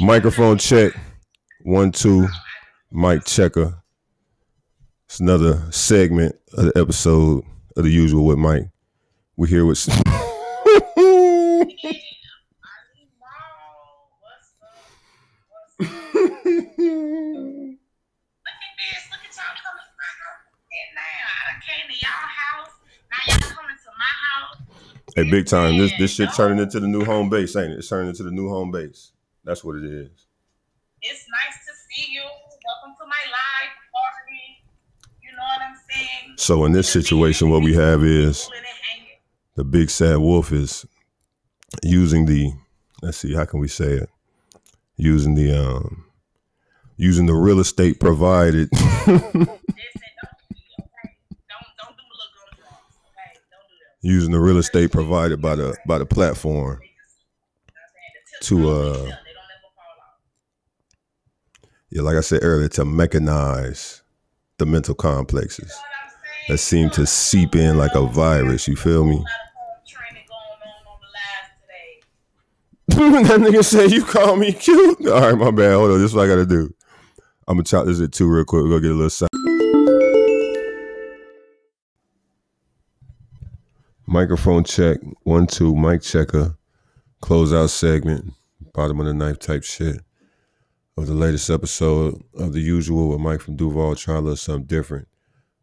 Microphone check. One, two. Mic checker. It's another segment of the episode of the usual with Mike. We're here with. Hey, big time. This this shit turning into the new home base, ain't it? It's turning into the new home base. That's what it is. It's nice to see you. Welcome to my live party. You know what I'm saying? So in this situation, what we have is the big sad wolf is using the let's see, how can we say it? Using the um using the real estate provided using the real estate provided by the by the platform to uh yeah like i said earlier to mechanize the mental complexes that seem to seep in like a virus you feel me? That nigga said you call me cute. All right my bad. Hold on this is what i gotta do. I'm gonna chop this at two real quick. We're gonna get a little sound. Microphone check, one, two, mic checker, closeout segment, bottom of the knife type shit of the latest episode of the usual with Mike from Duval trying a little something different.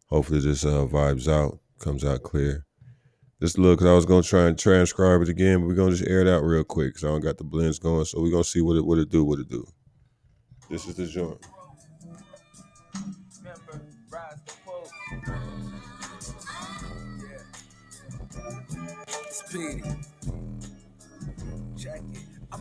Hopefully this uh, vibes out, comes out clear. Just look, cause I was gonna try and transcribe it again, but we're gonna just air it out real quick because I don't got the blends going. So we're gonna see what it what it do, what it do. This is the joint. Speedy.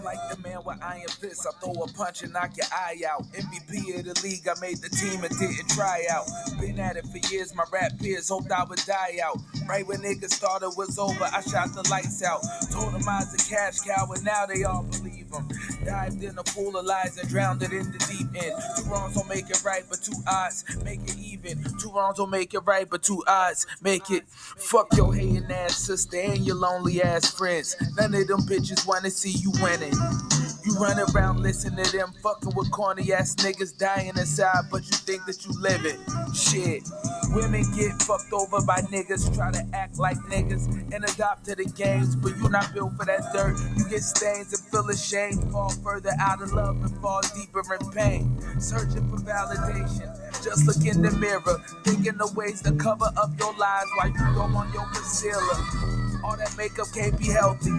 Like the man with iron fists. I throw a punch and knock your eye out. MVP of the league, I made the team and didn't try out. Been at it for years, my rap peers hoped I would die out. Right when niggas started was over, I shot the lights out. Told them I was a cash cow, and now they all believe them. Dived in a pool of lies and drowned it in the deep end. Two wrongs don't make it right, but two odds make it even. Two wrongs don't make it right, but two odds make it. Fuck your hating ass sister and your lonely ass friends. None of them bitches wanna see you winning. You run around listening to them fucking with corny ass niggas dying inside, but you think that you living. Shit. Women get fucked over by niggas, try to act like niggas and adopt to the games, but you not built for that dirt. You get stains and feel ashamed, fall further out of love and fall deeper in pain. Searching for validation. Just look in the mirror, thinking of ways to cover up your lies while you go on your concealer. All that makeup can't be healthy.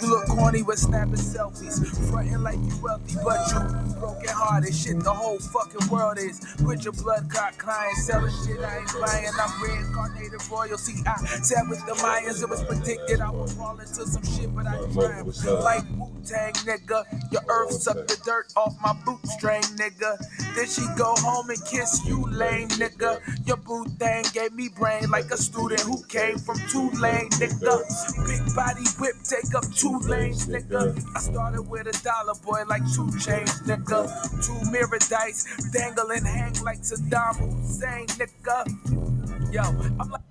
You look corny with snapping selfies, fronting like you wealthy, but you broken hearted. Shit, the whole fucking world is. Quit your blood clot crying, selling shit I ain't buying. I'm reincarnated royalty. I said with the Mayans, it was predicted I would fall into some shit, but I triumphed. Like Wu Tang, nigga. Your earth sucked the dirt off my bootstring, nigga. Then she go home and kiss you, lame nigga. Your boo thing gave me brain like a student who came from Tulane, nigga. Big body whip, take up two lanes, nigga. I started with a dollar boy like 2 Chainz, nigga. Two mirror dice, dangle and hang like Saddam Hussein, nigga. Yo, I'm like.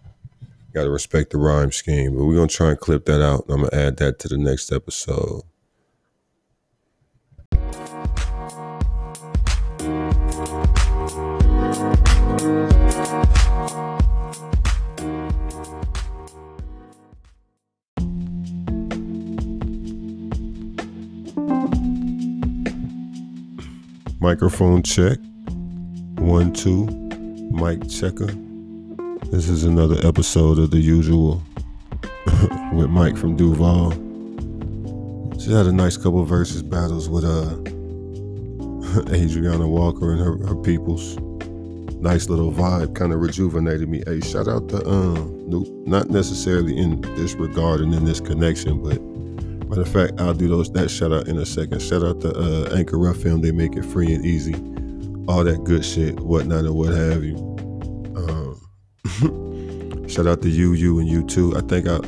Gotta respect the rhyme scheme, but we're gonna try and clip that out. I'm gonna add that to the next episode. Microphone check. One, two. Mic checker. This is another episode of the usual with Mike from Duval. She had a nice couple verses battles with uh Adriana Walker and her, her peoples. Nice little vibe, kind of rejuvenated me. Hey, shout out to um, not necessarily in this regard and in this connection, but Matter of fact, I'll do those that shout out in a second. Shout out to uh, Anchor FM. They make it free and easy. All that good shit, whatnot, and what have you. Um, shout out to you, you, and you too. I think I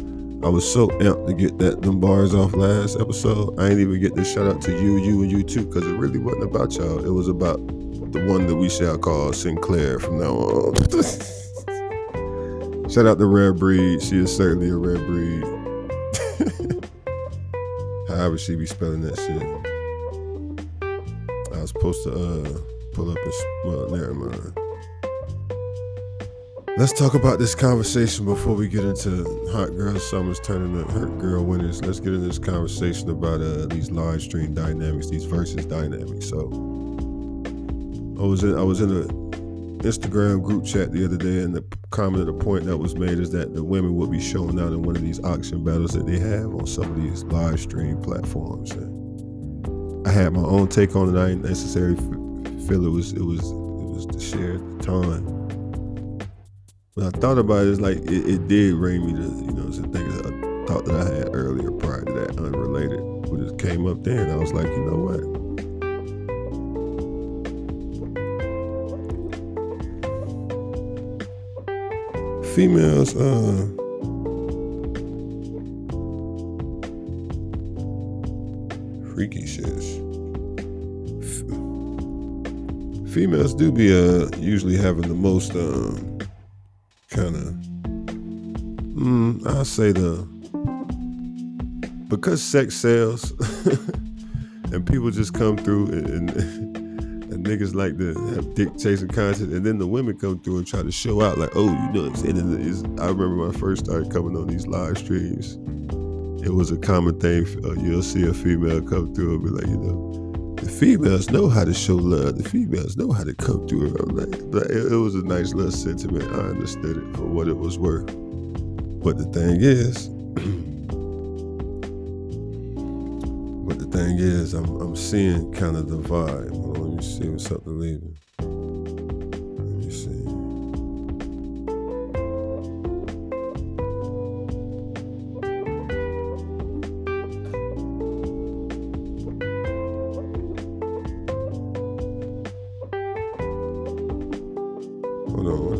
I was so amped to get that them bars off last episode. I ain't even get to shout out to you, you, and you too, because it really wasn't about y'all. It was about the one that we shall call Sinclair from now on. shout out to Rare Breed. She is certainly a rare breed. She be spelling that shit. I was supposed to uh, pull up and well, never mind. Let's talk about this conversation before we get into Hot Girl Summers turning to Hurt Girl Winters. Let's get into this conversation about uh, these live stream dynamics, these versus dynamics. So, I was in I was in a Instagram group chat the other day, and the comment, the point that was made is that the women will be showing out in one of these auction battles that they have on some of these live stream platforms. And I had my own take on it. I didn't necessarily feel it was it was it was to share the shared time when I thought about it, it's like it, it did bring me to you know some things I thought that I had earlier prior to that, unrelated. But it came up then. I was like, you know what? Females, uh, freaky shit. females do be uh usually having the most um kind of, mm, I say the, because sex sells and people just come through and, and, niggas like to have dick chasing content and then the women come through and try to show out like, oh, you know I'm saying? I remember when I first started coming on these live streams, it was a common thing. Uh, you'll see a female come through and be like, you know, the females know how to show love. The females know how to come through And I'm Like, it, it was a nice little sentiment. I understood it for what it was worth. But the thing is, but the thing is, I'm, I'm seeing kind of the vibe. Hold on, let me see what's up to leaving.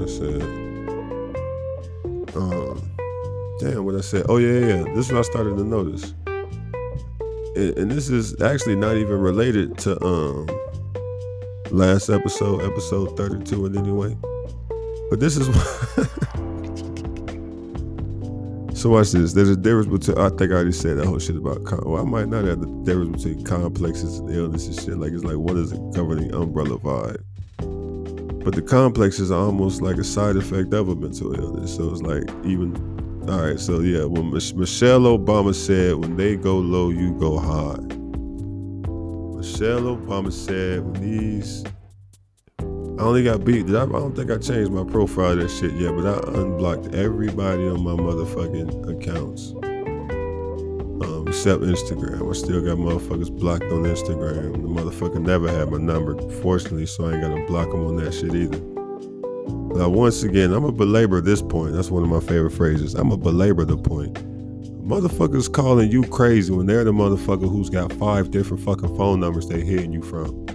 said, Um, damn, what I said. "Oh yeah, yeah, this is what I started to notice." And this is actually not even related to um last episode, episode thirty-two, in any way. But this is. so watch this. There's a difference between. I think I already said that whole shit about. Well, I might not have the difference between complexes and illness and shit. Like it's like what is a governing umbrella vibe. But the complexes are almost like a side effect of a mental illness. So it's like even all right, so yeah, when Michelle Obama said, "When they go low, you go high." Michelle Obama said, "When these," I only got beat. I, don't think I changed my profile that shit yet, but I unblocked everybody on my motherfucking accounts, um, except Instagram. I still got motherfuckers blocked on Instagram. The motherfucker never had my number, fortunately, so I ain't gotta block them on that shit either. Now, once again, I'm a belabor this point. That's one of my favorite phrases. I'm a belabor the point. Motherfuckers calling you crazy when they're the motherfucker who's got five different fucking phone numbers they're hitting you from.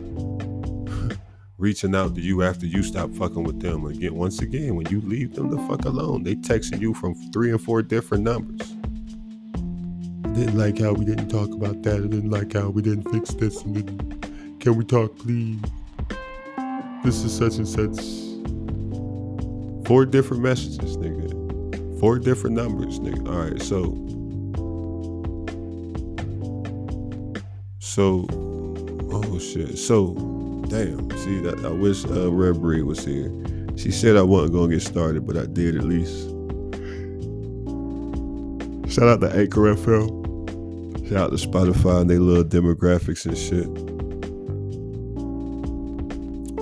Reaching out to you after you stop fucking with them. Again, once again, when you leave them the fuck alone, they texting you from three and four different numbers. Didn't like how we didn't talk about that. I didn't like how we didn't fix this. And didn't. Can we talk, please? This is such and such. Four different messages, nigga. Four different numbers, nigga. All right, so. So. Oh, shit. So, damn. See, that I wish uh, Red Breed was here. She said I wasn't to get started, but I did at least. Shout out to Anchor FM. Shout out to Spotify and they little demographics and shit.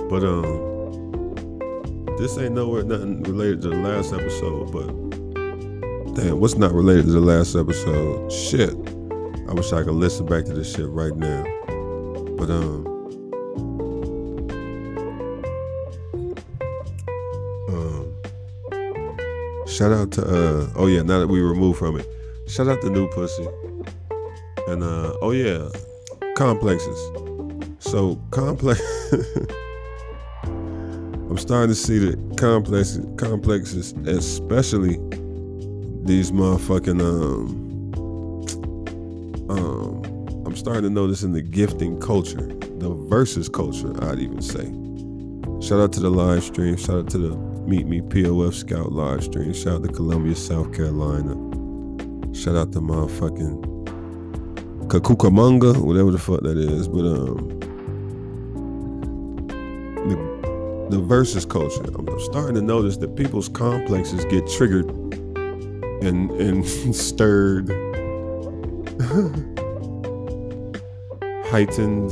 But, um, this ain't nowhere nothing related to the last episode, but damn, what's not related to the last episode? Shit. I wish I could listen back to this shit right now. But um um shout out to uh oh yeah, now that we removed from it. Shout out to New Pussy. And uh oh yeah, complexes. So complex I'm starting to see the complex complexes, especially these motherfucking um starting to notice in the gifting culture, the versus culture, I'd even say. Shout out to the live stream, shout out to the Meet Me POF Scout live stream, shout out to Columbia, South Carolina. Shout out to the motherfucking Kakukamanga, whatever the fuck that is. But um the versus culture. I'm starting to notice that people's complexes get triggered and and stirred, heightened.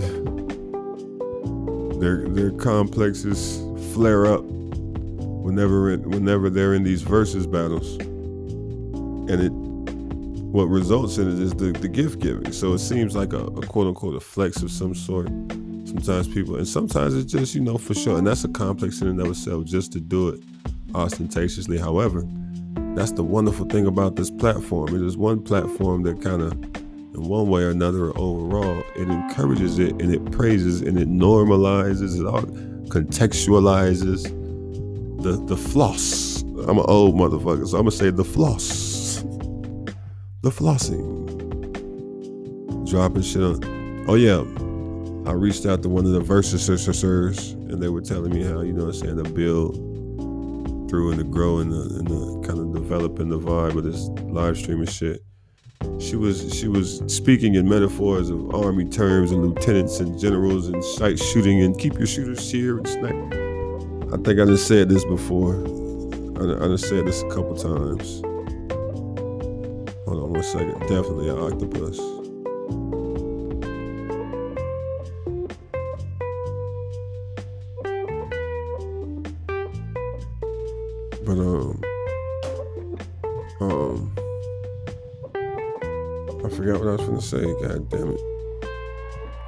Their their complexes flare up whenever it, whenever they're in these versus battles, and it what results in it is the, the gift giving. So it seems like a, a quote unquote a flex of some sort. Sometimes people, and sometimes it's just, you know, for sure. And that's a complex in and of itself just to do it ostentatiously. However, that's the wonderful thing about this platform. It is one platform that kind of, in one way or another, or overall, it encourages it and it praises and it normalizes it all, contextualizes the the floss. I'm an old motherfucker, so I'm gonna say the floss, the flossing, dropping shit on. Oh yeah, I reached out to one of the versus sisters, and they were telling me how you know I'm saying to build through and to grow and the, and the kind of developing the vibe of this live streaming shit. She was she was speaking in metaphors of army terms and lieutenants and generals and sight shooting and keep your shooters here and snipe. I think I just said this before. I, I just said this a couple times. Hold on one second. Definitely an octopus. But um um forgot what I was gonna say, god damn it.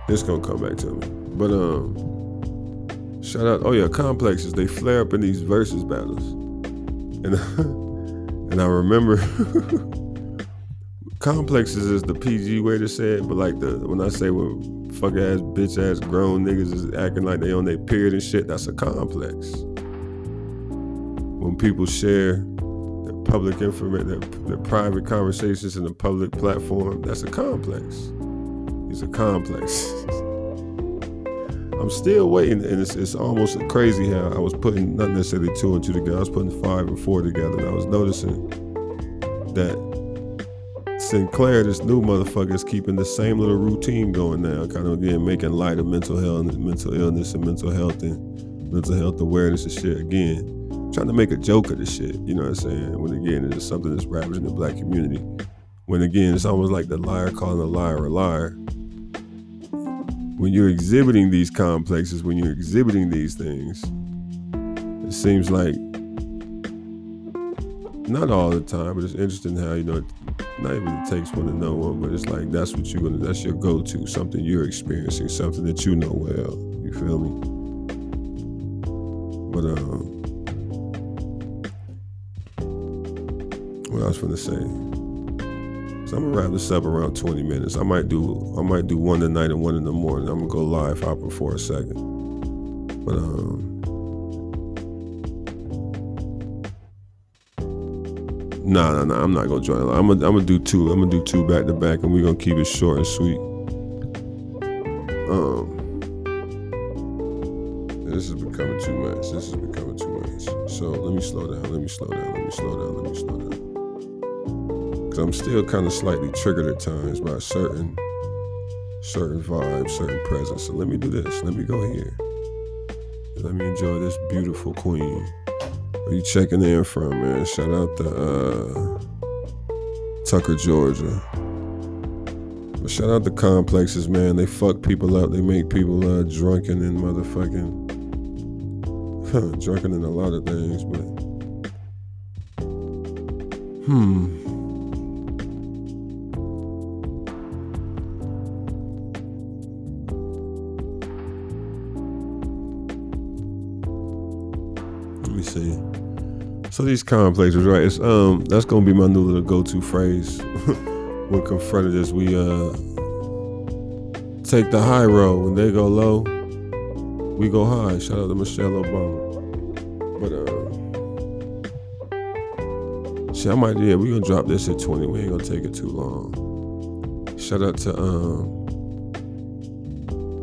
It's gonna come back to me. But um shout out oh yeah, complexes, they flare up in these versus battles. And and I remember complexes is the PG way to say it, but like the when I say when fuck ass bitch ass grown niggas is acting like they on their period and shit, that's a complex when people share public information, their, their private conversations in the public platform, that's a complex. It's a complex. I'm still waiting, and it's, it's almost crazy how I was putting not necessarily two and two together. I was putting five and four together, and I was noticing that Sinclair, this new motherfucker, is keeping the same little routine going now, kind of again making light of mental health, mental illness, and mental health and mental health awareness and shit again trying to make a joke of the shit. You know what I'm saying? When again, it's something that's ravaging the black community. When again, it's almost like the liar calling a liar a liar. When you're exhibiting these complexes, when you're exhibiting these things, it seems like not all the time, but it's interesting how you know not even it takes one to know one, but it's like that's what you're gonna that's your go-to, something you're experiencing, something that you know well. You feel me? But um what I was gonna say. So I'm gonna wrap this up around 20 minutes. I might do I might do one tonight and one in the morning. I'm gonna go live hopping for a second. But um No, no, no, I'm not gonna join. I'm gonna, I'm gonna do two. I'm gonna do two back to back, and we're gonna keep it short and sweet. Um, this is becoming too much. This is becoming too much. So let me slow down. Let me slow down. Let me slow down. Let me slow down. I'm still kind of slightly triggered at times by certain, certain vibes, certain presence. So let me do this. Let me go here. Let me enjoy this beautiful queen. Where you checking in from, man? Shout out to uh, Tucker, Georgia. But shout out to complexes, man. They fuck people up. They make people uh, drunken and motherfucking drunken in a lot of things. But hmm. So these complexes, right? It's um that's gonna be my new little go-to phrase when confronted as we uh take the high road. When they go low, we go high. Shout out to Michelle Obama. But uh see I might yeah, we gonna drop this at 20. We ain't gonna take it too long. Shout out to um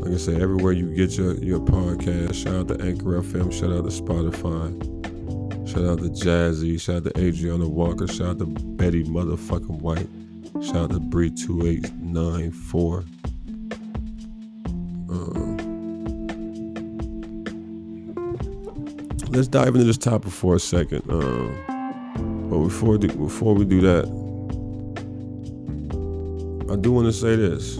like I say, everywhere you get your, your podcast, shout out to Anchor FM, shout out to Spotify. Shout out to Jazzy. Shout out to Adriana Walker. Shout out to Betty motherfucking White. Shout out to Bree two eight nine four. Um, let's dive into this topic for a second. Um, but before before we do that, I do want to say this.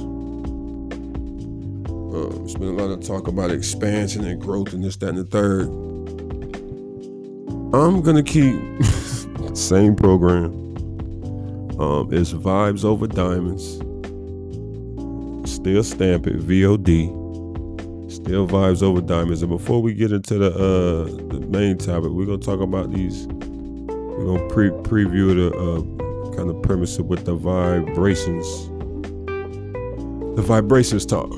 There's been a lot of talk about expansion and growth and this, that, and the third. I'm gonna keep same program. Um, it's vibes over diamonds. Still stamp it VOD. Still vibes over diamonds. And before we get into the uh, the main topic, we're gonna talk about these. We're gonna pre preview the uh, kind of premise of the vibrations. The vibrations talk.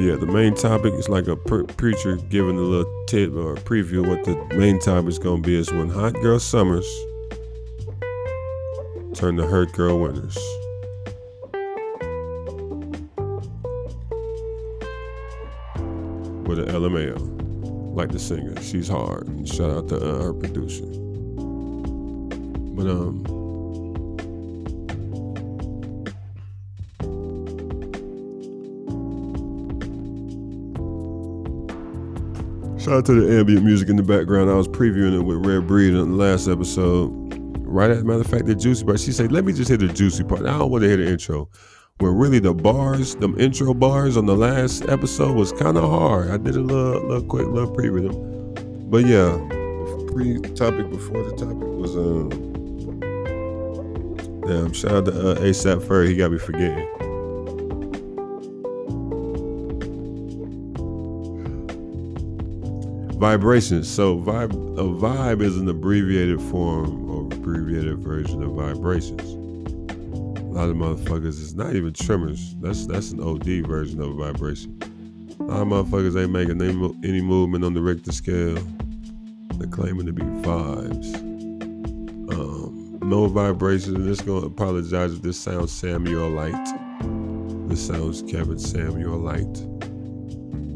Yeah, the main topic is like a pre- preacher giving a little tip or preview. What the main topic is going to be is when hot girl summers turn to hurt girl winters. With an LMAO, like the singer, she's hard. And shout out to uh, her producer. But um. Shout out to the ambient music in the background. I was previewing it with Rare Breed on the last episode. Right as a matter of fact, the juicy part. She said, "Let me just hear the juicy part. I don't want to hear the intro." When really the bars, them intro bars on the last episode was kind of hard. I did a little, little quick, little preview them. But yeah, pre-topic before the topic was um. Damn, shout out to uh, ASAP Ferg. He got me forgetting. Vibrations. So vibe a vibe is an abbreviated form or abbreviated version of vibrations. A lot of motherfuckers it's not even tremors. That's that's an OD version of a vibration. A lot of motherfuckers ain't making any, any movement on the Richter scale. They're claiming to be vibes. Um, no vibrations. And this gonna apologize if this sounds Samuel light. This sounds Kevin Samuel light.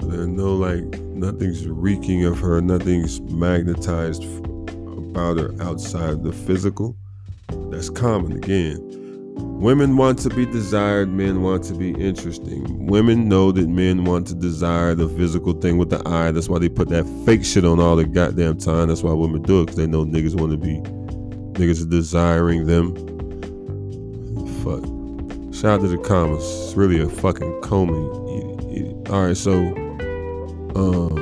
There's no like nothing's reeking of her, nothing's magnetized about her outside the physical. That's common again. Women want to be desired, men want to be interesting. Women know that men want to desire the physical thing with the eye. That's why they put that fake shit on all the goddamn time. That's why women do it, because they know niggas want to be, niggas are desiring them. Fuck. Shout out to the comments. It's really a fucking combing. Alright, so um,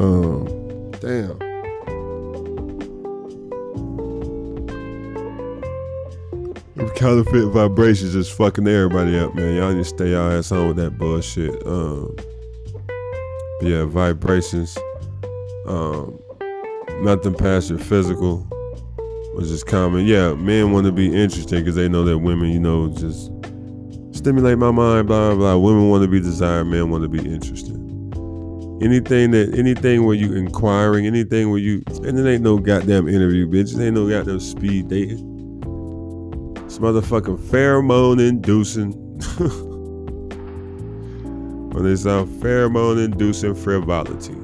um, damn. Counterfeit vibrations just fucking everybody up, man. Y'all need to stay y'all ass on with that bullshit. Um, yeah, vibrations. Um, nothing past your physical, which is common. Yeah, men want to be interesting because they know that women, you know, just stimulate my mind, blah, blah, blah. Women want to be desired, men want to be interested. Anything that, anything where you inquiring, anything where you, and it ain't no goddamn interview, bitch. It ain't no goddamn speed dating. It's motherfucking pheromone inducing. when they sound pheromone inducing frivolity.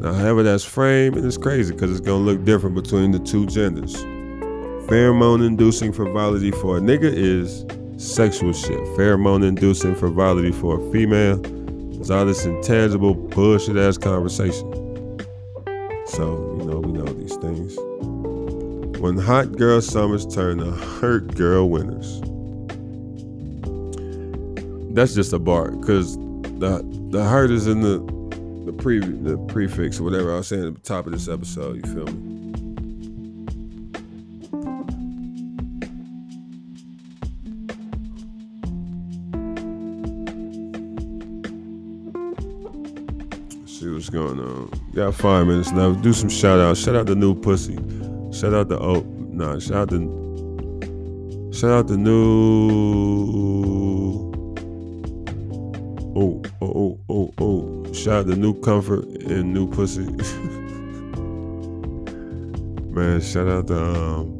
Now, however that's framed, and it's crazy because it's gonna look different between the two genders. Pheromone inducing frivolity for a nigga is sexual shit. Pheromone inducing frivolity for a female is all this intangible bullshit ass conversation. So, you know, we know these things. When hot girl summers turn to hurt girl winters. That's just a bar, because the the hurt is in the the pre the prefix or whatever I was saying at the top of this episode, you feel me? What's going on. Got five minutes left. Do some shout outs. Shout out the new pussy. Shout out the oh nah. Shout out the shout out the new oh oh oh oh oh. Shout out the new comfort and new pussy. Man, shout out the um.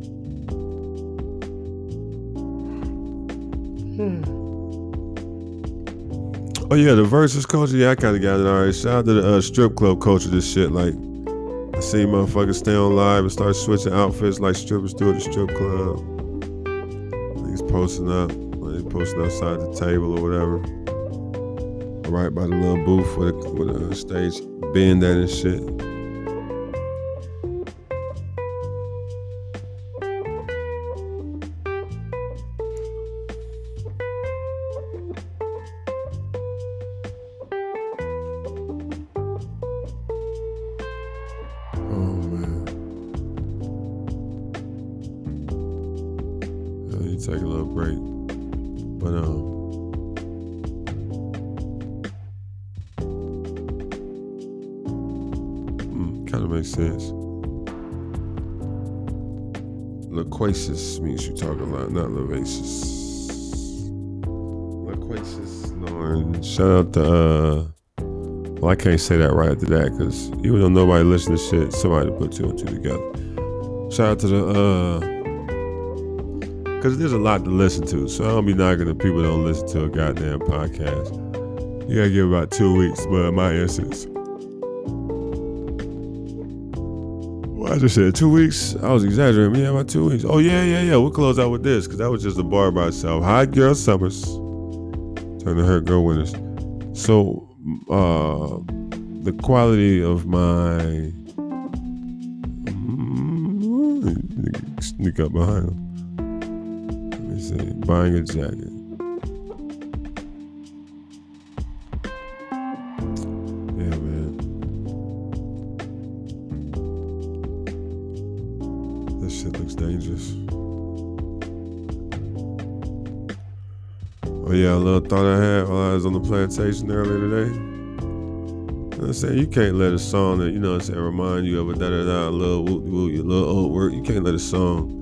Oh yeah, the versus culture. Yeah, I kind of got it. All right. Shout out to the uh, strip club culture. This shit, like, I see motherfuckers stay on live and start switching outfits like strippers do at the strip club. He's posting up, when they posting outside the table or whatever. Right by the little booth with a, with a stage bend that and shit. Shout out to uh well, I can't say that right after that because even though nobody listens to shit, somebody put two and two together. Shout out to the, uh, because there's a lot to listen to. So I don't be knocking if people don't listen to a goddamn podcast. You gotta give about two weeks, but in my instance, well, I just said two weeks. I was exaggerating. Yeah, about two weeks. Oh, yeah, yeah, yeah. We'll close out with this because that was just a bar by itself. Hot Girl Summers. Turn to Hurt Girl Winters. So, uh, the quality of my sneak up behind him. Let me see. Buying a jacket. Yeah, a little thought I had while I was on the plantation earlier today. You know I'm saying? You can't let a song that, you know I'm saying, remind you of a da da da, little whoop whoop, your little old work. You can't let a song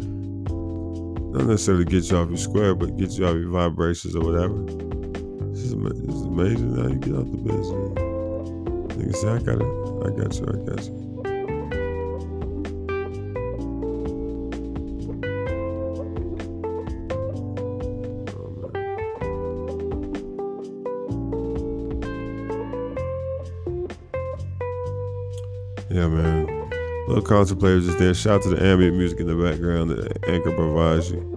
not necessarily get you off your square, but get you off your vibrations or whatever. This is, ama- amazing how you get out the bed. Nigga say, I got it. I got you, I got you. Little players just there. Shout out to the ambient music in the background that Anchor provides you.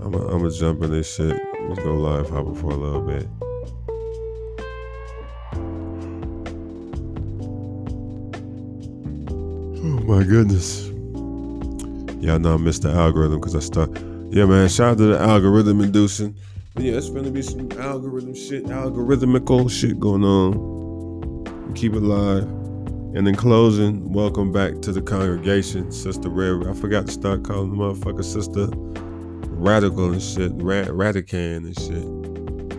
I'm gonna jump in this shit. Let's go live hop for a little bit. Oh my goodness. Y'all know I missed the algorithm because I start. Yeah, man. Shout out to the algorithm inducing. But yeah, it's gonna be some algorithm shit, algorithmical shit going on. Keep it live. And in closing, welcome back to the congregation, Sister Red. I forgot to start calling the motherfucker Sister Radical and shit, Rad, Radican and shit.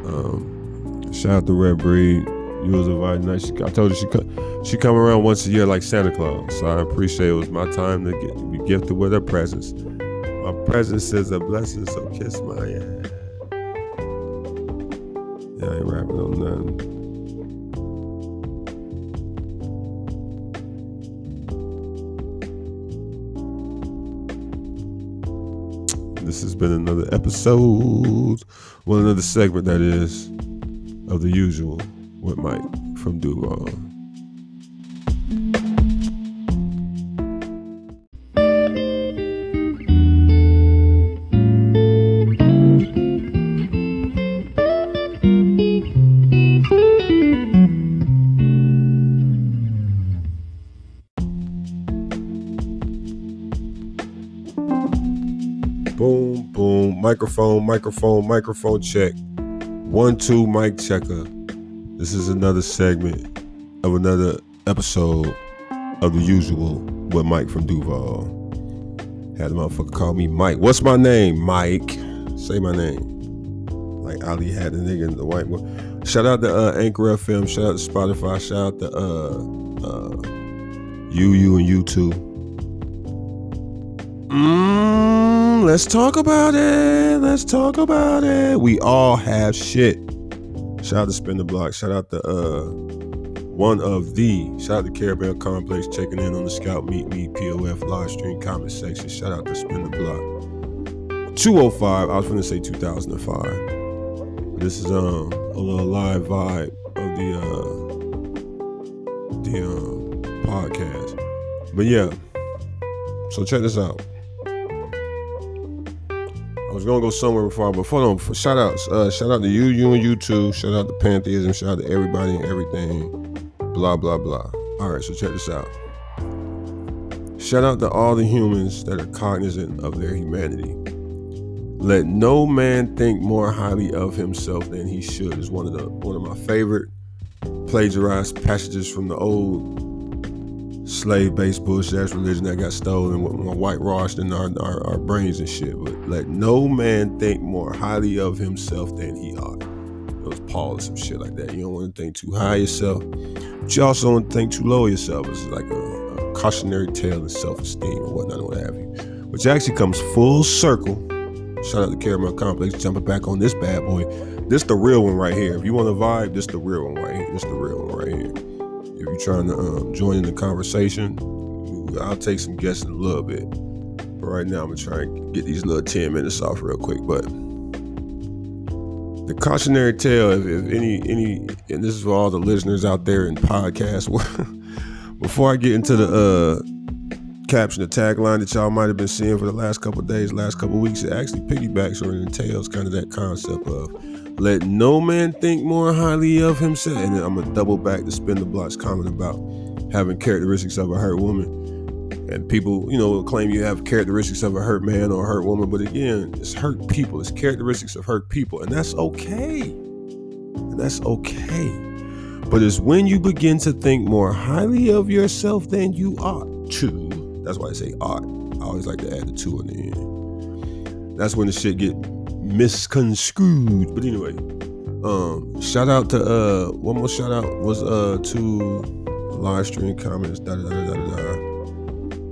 Um, shout out to Red Breed. You was invited. Nice. I told her she co- she come around once a year like Santa Claus. So I appreciate it. was my time to get to be gifted with her presence. My presence is a blessing, so kiss my ass. Been another episode, well, another segment that is, of the usual with Mike from Duval. Microphone, microphone, microphone check. One, two, mic checker. This is another segment of another episode of the usual with Mike from Duval. Had the motherfucker call me Mike. What's my name? Mike. Say my name. Like Ali had the nigga in the white one. Shout out to uh, Anchor FM. Shout out to Spotify. Shout out to uh, uh, you, you, and you too. Let's talk about it. Let's talk about it. We all have shit. Shout out to Spin the Block. Shout out to uh one of the shout out to Caramel Complex checking in on the Scout Meet Me POF live stream comment section. Shout out to Spin the Block. 205. I was gonna say 2005. This is um a little live vibe of the uh the um podcast. But yeah. So check this out. I was gonna go somewhere before, but hold on. Shout outs. Uh, shout out to you, you and you too. Shout out to Pantheism. Shout out to everybody and everything. Blah blah blah. All right, so check this out. Shout out to all the humans that are cognizant of their humanity. Let no man think more highly of himself than he should is one of the one of my favorite plagiarized passages from the old slave-based bullshit ass religion that got stolen, whitewashed in our, our, our brains and shit. But let no man think more highly of himself than he ought. It was Paul or some shit like that. You don't want to think too high yourself, but you also don't think too low yourself. It's like a, a cautionary tale of self-esteem or whatnot, what have you. Which actually comes full circle. Shout out to Caramel Complex jumping back on this bad boy. This the real one right here. If you want to vibe, this the real one right here. This the real one right here. If you're trying to um, join in the conversation, I'll take some guests in a little bit. But right now, I'm gonna try and get these little 10 minutes off real quick. But the cautionary tale, if, if any, any, and this is for all the listeners out there in podcast. Before I get into the uh, caption, the tagline that y'all might have been seeing for the last couple days, last couple weeks, it actually piggybacks or entails kind of that concept of let no man think more highly of himself. And then I'm gonna double back to spin the blocks comment about having characteristics of a hurt woman. And people, you know, claim you have characteristics of a hurt man or a hurt woman, but again, it's hurt people. It's characteristics of hurt people, and that's okay. And that's okay. But it's when you begin to think more highly of yourself than you ought to. That's why I say ought. I always like to add the two in the end. That's when the shit get misconstrued. But anyway, um, shout out to uh one more shout out was uh to live stream comments. Da, da, da, da, da.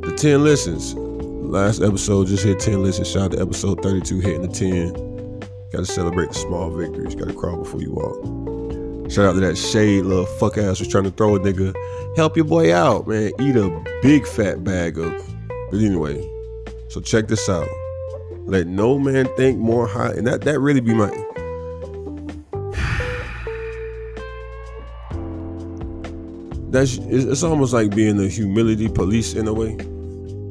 The 10 listens. Last episode just hit 10 listens. Shout out to episode 32 hitting the 10. Gotta celebrate the small victories. Gotta crawl before you walk. Shout out to that shade little fuck ass was trying to throw a nigga. Help your boy out, man. Eat a big fat bag of. But anyway, so check this out. Let no man think more high. And that, that really be my. That's it's almost like being the humility police in a way.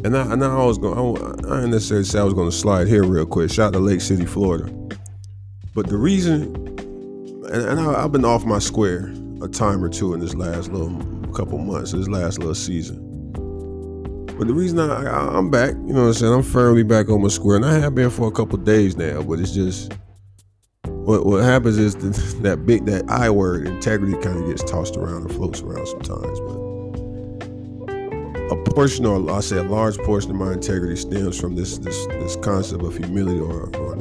And I, I always go, I, I didn't necessarily say I was going to slide here real quick. Shout out to Lake City, Florida. But the reason, and, and I, I've been off my square a time or two in this last little couple months, this last little season. But the reason I, I am back, you know what I'm saying, I'm firmly back on my square, and I have been for a couple days now. But it's just what what happens is the, that big that I word integrity kind of gets tossed around and floats around sometimes. But a portion, or I say a large portion of my integrity stems from this this this concept of humility or, or an,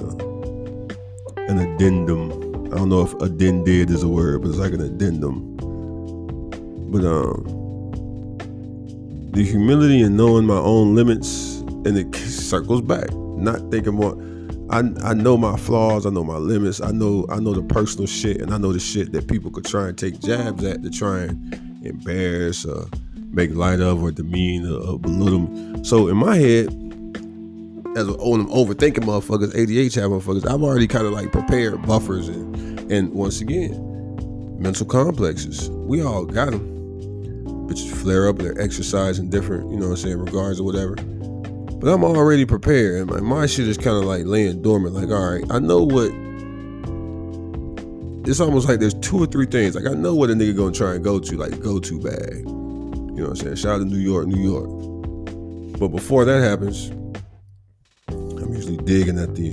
an addendum. I don't know if addended is a word, but it's like an addendum. But um the humility and knowing my own limits, and it circles back. Not thinking more. I I know my flaws. I know my limits. I know I know the personal shit, and I know the shit that people could try and take jabs at to try and embarrass or make light of or demean or, or belittle. Me. So in my head, as an overthinking motherfuckers, ADHD motherfuckers, I've already kind of like prepared buffers and and once again, mental complexes. We all got them bitches flare up they're exercising different, you know what I'm saying, regards or whatever. But I'm already prepared. And my, my shit is kind of like laying dormant. Like, all right, I know what. It's almost like there's two or three things. Like, I know what a nigga gonna try and go to, like, go to bag. You know what I'm saying? Shout out to New York, New York. But before that happens, I'm usually digging at the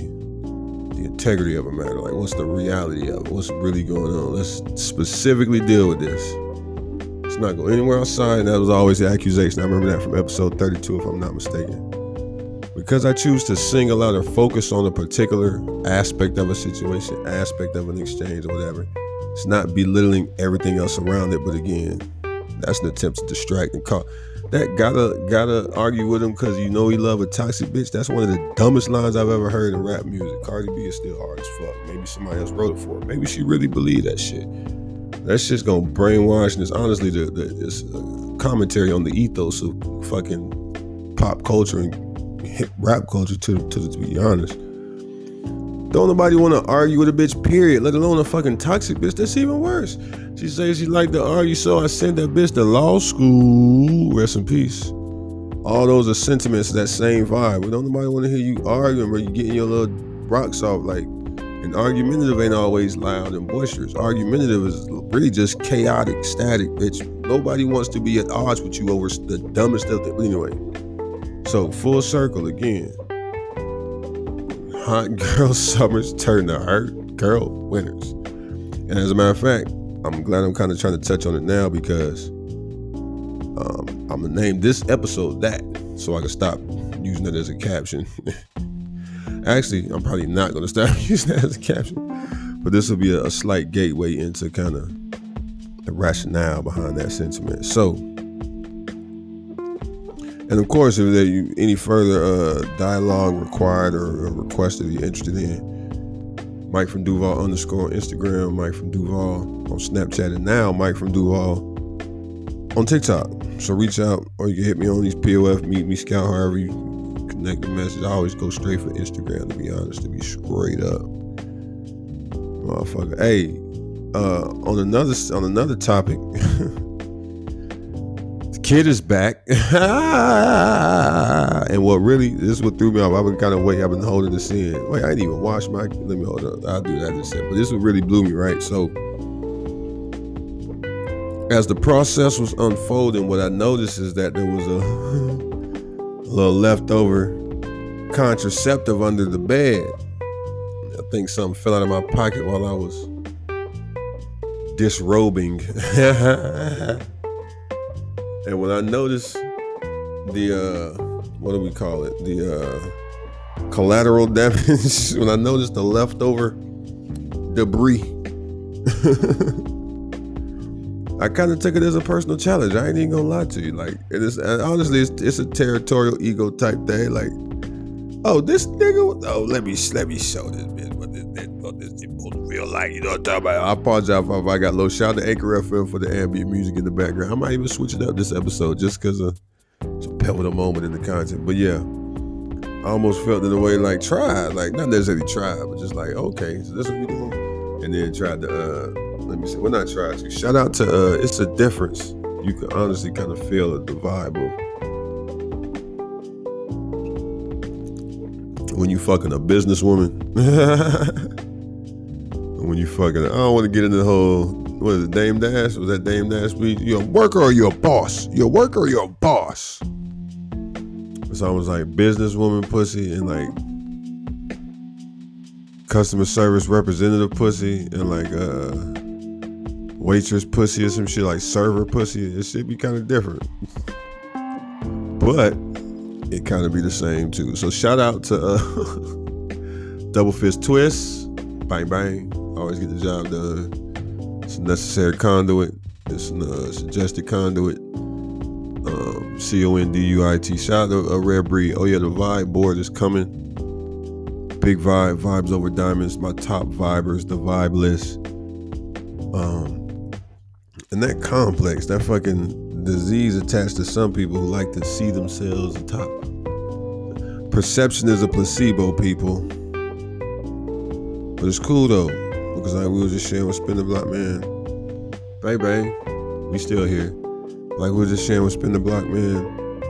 the integrity of a matter. Like, what's the reality of it? What's really going on? Let's specifically deal with this not go anywhere outside. And that was always the accusation. I remember that from episode 32, if I'm not mistaken. Because I choose to single out or focus on a particular aspect of a situation, aspect of an exchange, or whatever. It's not belittling everything else around it, but again, that's an attempt to distract and call. That gotta gotta argue with him because you know he love a toxic bitch. That's one of the dumbest lines I've ever heard in rap music. Cardi B is still hard as fuck. Maybe somebody else wrote it for her. Maybe she really believed that shit that shit's gonna brainwash and it's honestly the, the it's uh, commentary on the ethos of fucking pop culture and hip rap culture to, to, to be honest. Don't nobody want to argue with a bitch period let alone a fucking toxic bitch. That's even worse. She says she like to argue so i sent that bitch to law school. Rest in peace. All those are sentiments that same vibe. But don't nobody want to hear you arguing but you getting your little rock soft. Like, and argumentative ain't always loud and boisterous. Argumentative is really just chaotic, static. Bitch, nobody wants to be at odds with you over the dumbest stuff. the. Anyway, so full circle again. Hot girl summers turn to hurt girl winters. And as a matter of fact, I'm glad I'm kind of trying to touch on it now because um, I'm gonna name this episode that so I can stop using it as a caption. Actually, I'm probably not gonna stop using that as a caption, but this will be a, a slight gateway into kind of the rationale behind that sentiment. So, and of course, if there any further uh, dialogue required or, or requested you're interested in, Mike from Duval underscore Instagram, Mike from Duval on Snapchat, and now Mike from Duval on TikTok. So reach out or you can hit me on these POF, meet me, Skout, however you connect the message. I always go straight for Instagram, to be honest, to be straight up. Motherfucker. Hey, uh, on another on another topic. the kid is back. and what really, this is what threw me off. I've been kind of waiting, I've been holding this in. Wait, I didn't even wash my, let me hold up. I'll do that in a second. But this what really blew me, right? So, as the process was unfolding, what I noticed is that there was a, a little leftover contraceptive under the bed. I think something fell out of my pocket while I was disrobing. And when I noticed the uh what do we call it? The uh collateral damage, when I noticed the leftover debris, I kind of took it as a personal challenge. I ain't even gonna lie to you. Like, it is honestly, it's, it's a territorial ego type thing. Like, oh, this nigga, oh, let me let me show this bitch what this, what this feel like. You know what I'm talking about? I apologize if I got low. Shout out to Anchor FM for the ambient music in the background. I might even switch it up this episode just because of some pivotal moment in the content. But yeah, I almost felt in a way like tried, like not necessarily tried, but just like okay, so this what we doing, and then tried to uh let me see, well not tried to. Shout out to uh it's a difference. You can honestly kind of feel the vibe of when you fucking a businesswoman. when you fucking, I don't want to get into the whole, what is it, Dame Dash? Was that Dame Dash? You a worker or you a boss? You a worker or you a boss? It's almost like businesswoman pussy and like customer service representative pussy and like uh waitress pussy or some shit like server pussy. It should be kind of different. but it kind of be the same too. So shout out to uh Double Fist Twist. Bang bang. Always get the job done. It's a necessary conduit. It's a uh, suggested conduit. Um, C O N D U I T. Shout out to a rare breed. Oh yeah, the vibe board is coming. Big vibe, vibes over diamonds. My top vibers, the vibe list. Um, and that complex, that fucking disease attached to some people who like to see themselves atop. Perception is a placebo, people. But it's cool though. Because like we was just sharing with Spin the Block, man. Bang bang. We still here. Like we was just sharing with Spin the Block, man.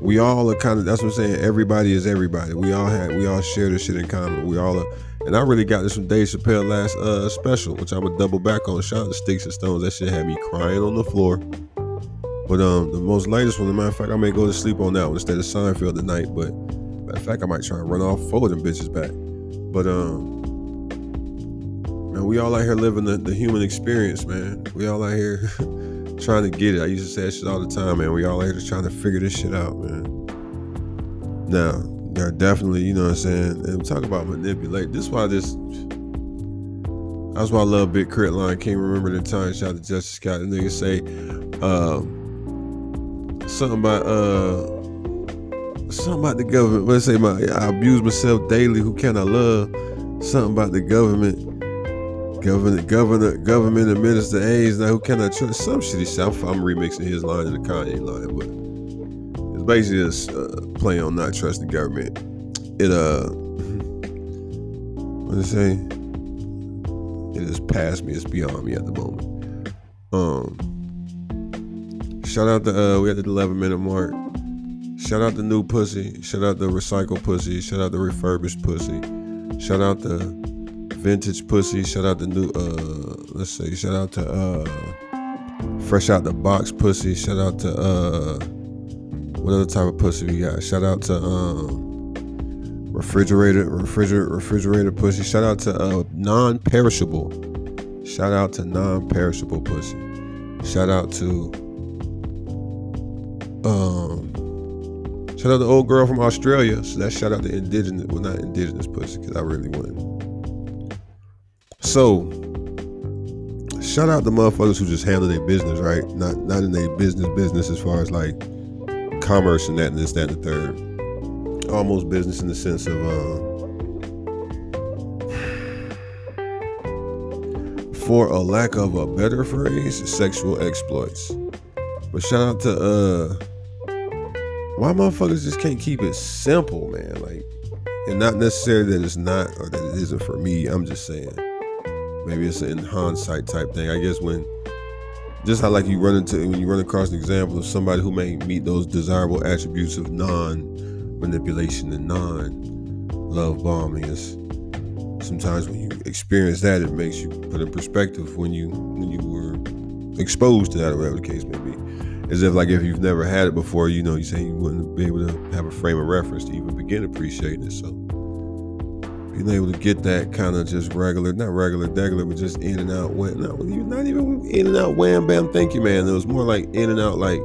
We all are kind of that's what I'm saying. Everybody is everybody. We all have. we all share this shit in common. We all are and I really got this from Dave Chappelle last uh special, which I'm gonna double back on. Shout out to Sticks and Stones. That shit had me crying on the floor. But um the most latest one, as a matter of fact, I may go to sleep on that one instead of Seinfeld tonight. But matter of fact, I might try and run off four of them bitches back. But um Man, we all out here living the, the human experience, man. We all out here trying to get it. I used to say that shit all the time, man. We all out here just trying to figure this shit out, man. Now, are definitely, you know what I'm saying? And talk about manipulate. This why this that's why I love Big K.R.I.T. Line. Can't remember the time. Shout out to Justin Scott. And nigga say uh, something about uh something about the government. Let's say my I abuse myself daily. Who can I love? Something about the government Governor, governor, government administer AIDS. Now, who can I trust? Some shitty stuff. I'm remixing his line to the Kanye line, but it's basically just uh, playing on not trusting government. It uh, what did it say? It has passed me. It's beyond me at the moment. Um, shout out to uh, we at the 11 minute mark. Shout out the new pussy. Shout out the recycled pussy. Shout out the refurbished pussy. Shout out the Vintage Pussy. Shout out the new uh let's say shout out to uh Fresh Out the Box Pussy. Shout out to uh what other type of pussy we got? Shout out to um refrigerator refrigerator refrigerator pussy. Shout out to uh non-perishable. Shout out to non-perishable pussy. Shout out to um shout out to the old girl from Australia. So that shout out to indigenous well not indigenous pussy, because I really wouldn't. So shout out to motherfuckers who just handle their business, right? Not not in their business business as far as like commerce and that and this, that, and the third. Almost business in the sense of uh, for a lack of a better phrase, sexual exploits. But shout out to uh why motherfuckers just can't keep it simple, man. Like and not necessarily that it's not or that it isn't for me. I'm just saying. Maybe it's an hindsight type thing. I guess when just how like you run into when you run across an example of somebody who may meet those desirable attributes of non-manipulation and non-love bombing is sometimes when you experience that it makes you put in perspective when you when you were exposed to that or whatever the case may be. As if like if you've never had it before you know you say you wouldn't be able to have a frame of reference to even begin appreciating it so being able to get that kind of just regular, not regular, regular, but just in and out. Wham, not, not even in and out. Wham, bam. Thank you, man. It was more like in and out, like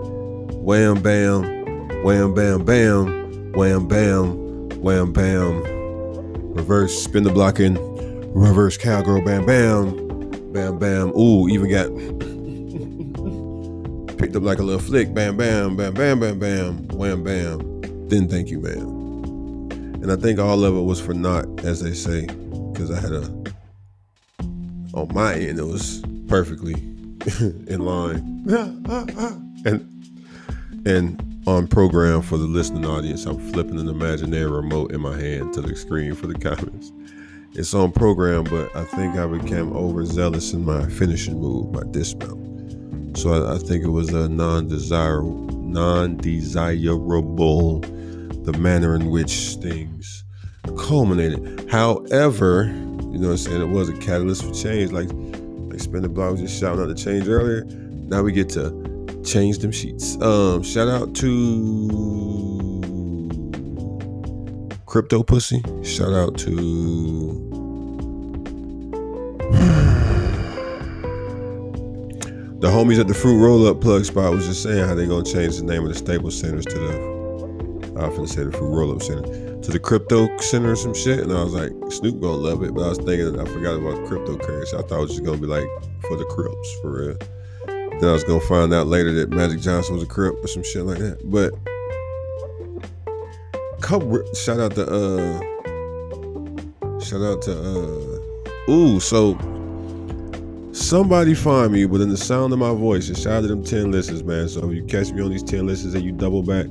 wham, bam, wham, bam, bam, wham, bam, wham, bam. Reverse spin the block in, reverse cowgirl, bam, bam, bam, bam. Ooh, even got picked up like a little flick, bam, bam, bam, bam, bam, bam, wham, bam. Then thank you, man. And I think all of it was for naught, as they say, because I had a on my end it was perfectly in line and and on program for the listening audience. I'm flipping an imaginary remote in my hand to the screen for the comments. It's on program, but I think I became overzealous in my finishing move, my dismount. So I, I think it was a non-desirable, non-desirable the manner in which things culminated. However, you know what I'm saying, it was a catalyst for change. Like like Spin the Block was just shouting out the change earlier. Now we get to change them sheets. Um, shout out to Crypto Pussy. Shout out to the homies at the Fruit Roll Up Plug Spot was just saying how they gonna change the name of the Staples Centers to the I was gonna Fruit Roll Up Center to the Crypto Center or some shit, and I was like, Snoop gonna love it, but I was thinking I forgot about cryptocurrency. I thought it was just gonna be like for the Crips for real. Then I was gonna find out later that Magic Johnson was a Crip or some shit like that. But shout out to uh shout out to uh ooh so somebody find me within the sound of my voice and shout out to them 10 listeners man so if you catch me on these 10 listeners and you double back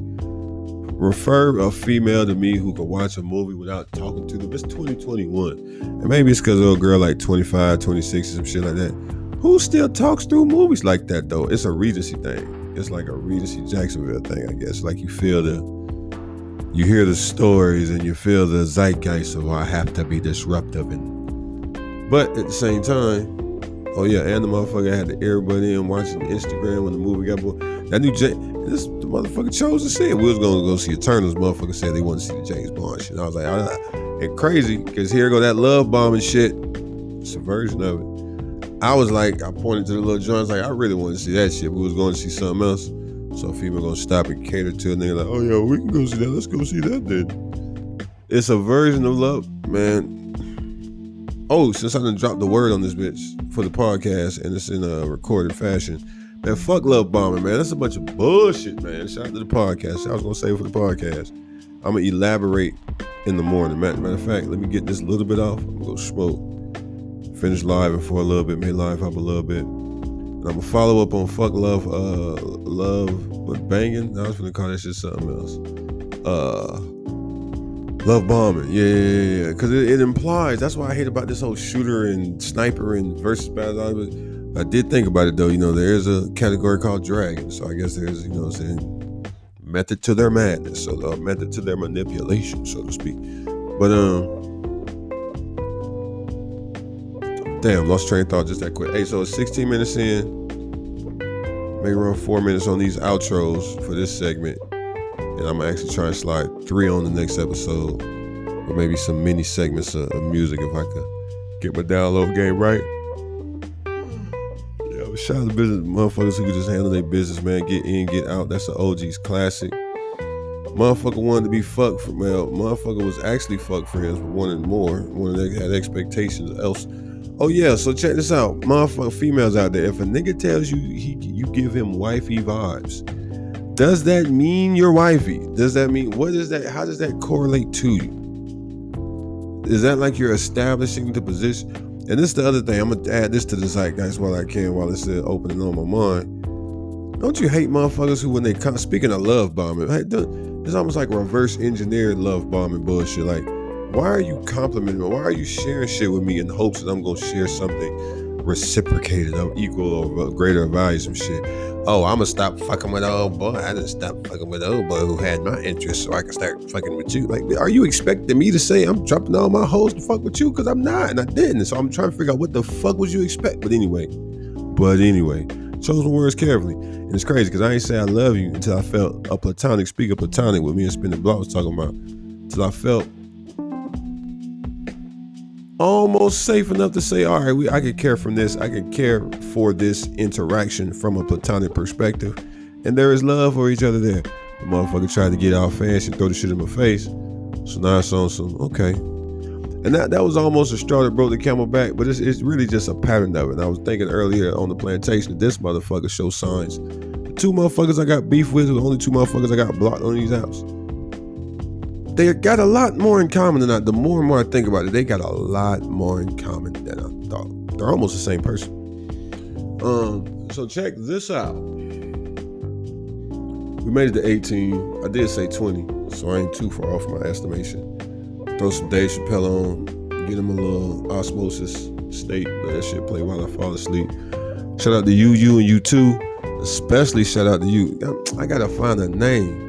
refer a female to me who can watch a movie without talking to them. It's 2021. And maybe it's because a girl like 25, 26, or some shit like that. Who still talks through movies like that though? It's a Regency thing. It's like a Regency Jacksonville thing, I guess. Like you feel the you hear the stories and you feel the zeitgeist of oh, I have to be disruptive and but at the same time, oh yeah, and the motherfucker had the earbud in watching Instagram when the movie got that new J- this the motherfucker chose to see it. We was gonna go see Eternals. Motherfucker said they want to see the James Bond shit. I was like, ah, and crazy because here go that love bombing shit. It's a version of it. I was like, I pointed to the little joints like I really want to see that shit. We was going to see something else. So female gonna stop and cater to a nigga like, oh yeah, we can go see that. Let's go see that then. It's a version of love, man. Oh, since I done dropped the word on this bitch for the podcast and it's in a recorded fashion, Man, fuck love bombing, man. That's a bunch of bullshit, man. Shout out to the podcast. I was gonna say for the podcast. I'm gonna elaborate in the morning. Matter, matter of fact, let me get this a little bit off. I'm gonna go smoke. Finish live for a little bit, may live up a little bit. And I'm gonna follow up on fuck love, uh, love, but banging. I was gonna call that shit something else. Uh, love bombing, yeah, yeah, yeah. Because it, it, implies. That's why I hate about this whole shooter and sniper and versus battle. I did think about it though. You know, there is a category called dragon, so I guess there's you know saying method to their madness, so the method to their manipulation, so to speak. But um, damn, lost train of thought just that quick. Hey, so it's 16 minutes in. Maybe around four minutes on these outros for this segment. And I'm actually try and slide three on the next episode. Or maybe some mini segments of, of music if I could get my download game right. But shout out to business motherfuckers who can just handle their business, man. Get in, get out. That's the OG's classic. Motherfucker wanted to be fucked for well, motherfucker was actually fucked friends but wanted more. Wanted had expectations else. Oh yeah, so check this out. Motherfucker females out there. If a nigga tells you he you give him wifey vibes, does that mean you're wifey? Does that mean what is that? How does that correlate to you? Is that like you're establishing the position? And this is the other thing. I'm gonna add this to the zeitgeist while I can, while it's still opening on my mind. Don't you hate motherfuckers who, when they come, speaking of love bombing, it's almost like reverse engineered love bombing bullshit. Like, why are you complimenting me? Why are you sharing shit with me in the hopes that I'm gonna share something reciprocated of equal or greater value, some shit? Oh, I'm gonna stop fucking with old boy. I didn't stop fucking with old boy who had my interest, so I can start fucking with you. Like, are you expecting me to say I'm dropping all my hoes to fuck with you? Because I'm not, and I didn't. So I'm trying to figure out what the fuck would you expect. But anyway, but anyway, chose my words carefully. And it's crazy because I ain't say I love you until I felt a platonic speaker platonic with me and Spin the Block was talking about. Until I felt almost safe enough to say, all right, we, I could care from this. I could care for this interaction from a platonic perspective. And there is love for each other there. The motherfucker tried to get all fancy and throw the shit in my face. So now it's on some, okay. And that, that was almost a straw that broke the camel back, but it's, it's really just a pattern of it. And I was thinking earlier on the plantation that this motherfucker shows signs. The two motherfuckers I got beef with the only two motherfuckers I got blocked on these apps they got a lot more in common than I. The more and more I think about it, they got a lot more in common than I thought. They're almost the same person. Um, so check this out. We made it to 18. I did say 20, so I ain't too far off my estimation. Throw some Dave Chappelle on, get him a little osmosis state. Let that shit play while I fall asleep. Shout out to you, you, and you too. Especially shout out to you. I gotta find a name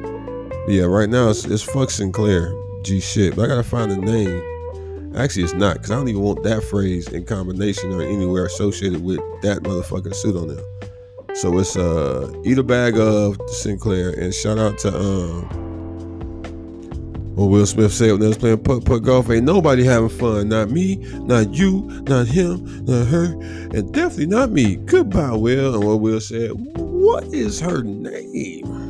yeah, right now it's, it's Fuck Sinclair G shit, but I gotta find a name. Actually, it's not because I don't even want that phrase in combination or anywhere associated with that motherfucking suit on there. So it's uh eat a bag of Sinclair and shout out to um what Will Smith said when they was playing putt putt golf. Ain't nobody having fun. Not me, not you, not him, not her, and definitely not me. Goodbye, Will. And what Will said, what is her name?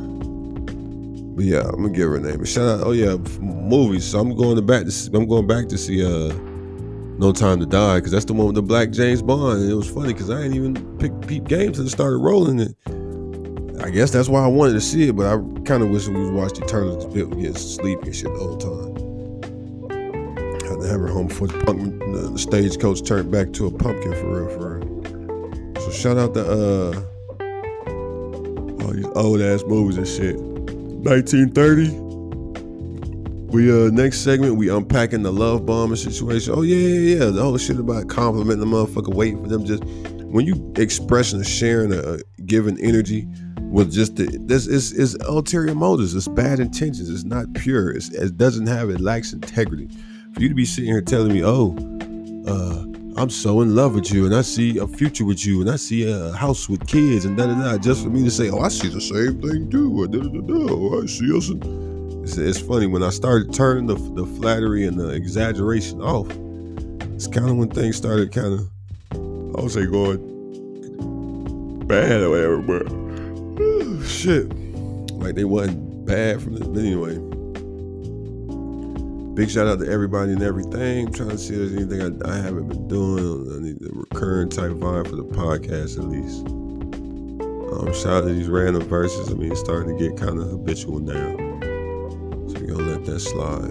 But yeah, I'm gonna give her a name. Shout out, oh yeah, movies. So I'm going to back to I'm going back to see uh No Time to Die because that's the one with the black James Bond. And it was funny because I ain't even pick peep games it started rolling it. I guess that's why I wanted to see it, but I kind of wish we watched Eternal because Bill was getting sleepy and shit the whole time. Had to have her home before the, punk, the stagecoach turned back to a pumpkin for real, for real. So shout out to uh all these old ass movies and shit. 1930. We uh next segment we unpacking the love bombing situation. Oh yeah, yeah, yeah. The whole shit about complimenting the motherfucker, waiting for them. Just when you expressing sharing a, given energy with just the, this is is ulterior motives. It's bad intentions. It's not pure. It's, it doesn't have. It lacks integrity. For you to be sitting here telling me, oh, uh, I'm so in love with you and I see a future with you and I see a house with kids and da da da. Just for me to say, oh, I see the same thing too. Da, da, da, da. Oh, I see us. It's, it's, funny when I started turning the, the flattery and the exaggeration off. It's kind of when things started kind of, I would say, going bad or whatever. But shit, like they wasn't bad from this. But anyway. Big shout out to everybody and everything. I'm trying to see if there's anything I, I haven't been doing. I need the recurring type vibe for the podcast at least. Um, shout out to these random verses. I mean, it's starting to get kind of habitual now. So we're gonna let that slide.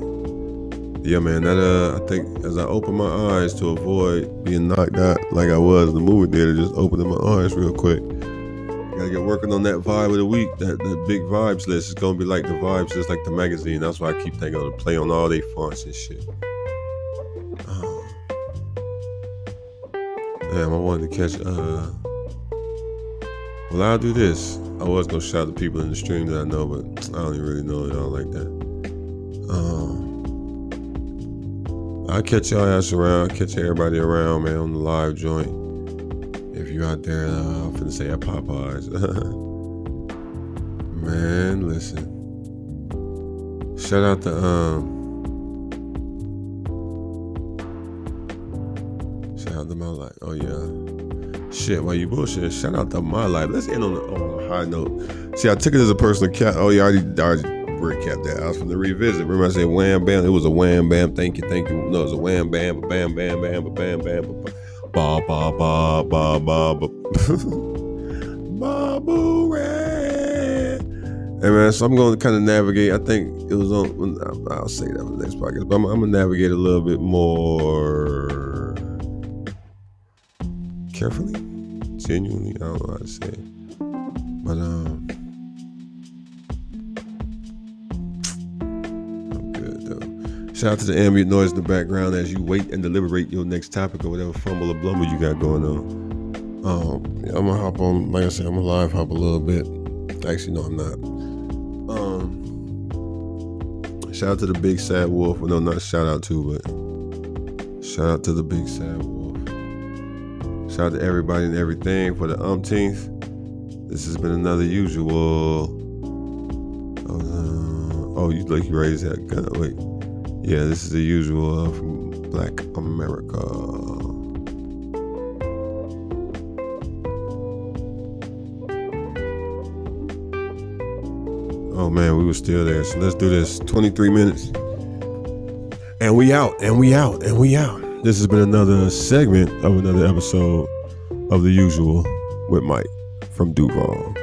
Yeah, man. That uh, I think as I open my eyes to avoid being knocked out like I was in the movie theater, just opening my eyes real quick. Gotta get working on that vibe of the week. That that big vibes list is gonna be like the vibes, just like the magazine. That's why I keep thinking to play on all they fonts and shit. Um, damn, I wanted to catch. Uh, well, I'll do this. I was gonna shout the people in the stream that I know, but I don't even really know y'all like that. Um, I'll catch y'all ass around, catch everybody around, man, on the live joint. You're out there, uh, I'm finna say at Popeyes. man, listen. Shout out to um Shout out to my life. Oh yeah. Shit, while you bullshit, shout out to my life. Let's end on, on a high note. See, I took it as a personal cat. Oh yeah, I already, I already recap that. I was from the revisit. Remember I said wham bam? It was a wham bam. Thank you, thank you. No, it was a wham bam, bam bam, bam bam bam, bam bam, ba ba ba ba ba ba. Babu Ray. Hey man, so I'm going to kind of navigate. I think it was on. I'll say that on the next podcast, but I'm, I'm gonna navigate a little bit more carefully, genuinely. I don't know how to say it, but um, Shout out to the ambient noise in the background as you wait and deliberate your next topic or whatever fumble or blumble you got going on. Um, I'm gonna hop on. Like I said, I'm gonna live hop a little bit. Actually, no, I'm not. Um, shout out to the big sad wolf. Well, no, not shout out to, but shout out to the big sad wolf. Shout out to everybody and everything for the umpteenth. This has been another usual. Uh, oh, you like you raised that gun? Wait, yeah, this is the usual from Black America. Oh man, we were still there. So let's do this. 23 minutes. And we out, and we out, and we out. This has been another segment of another episode of The Usual with Mike from Duval.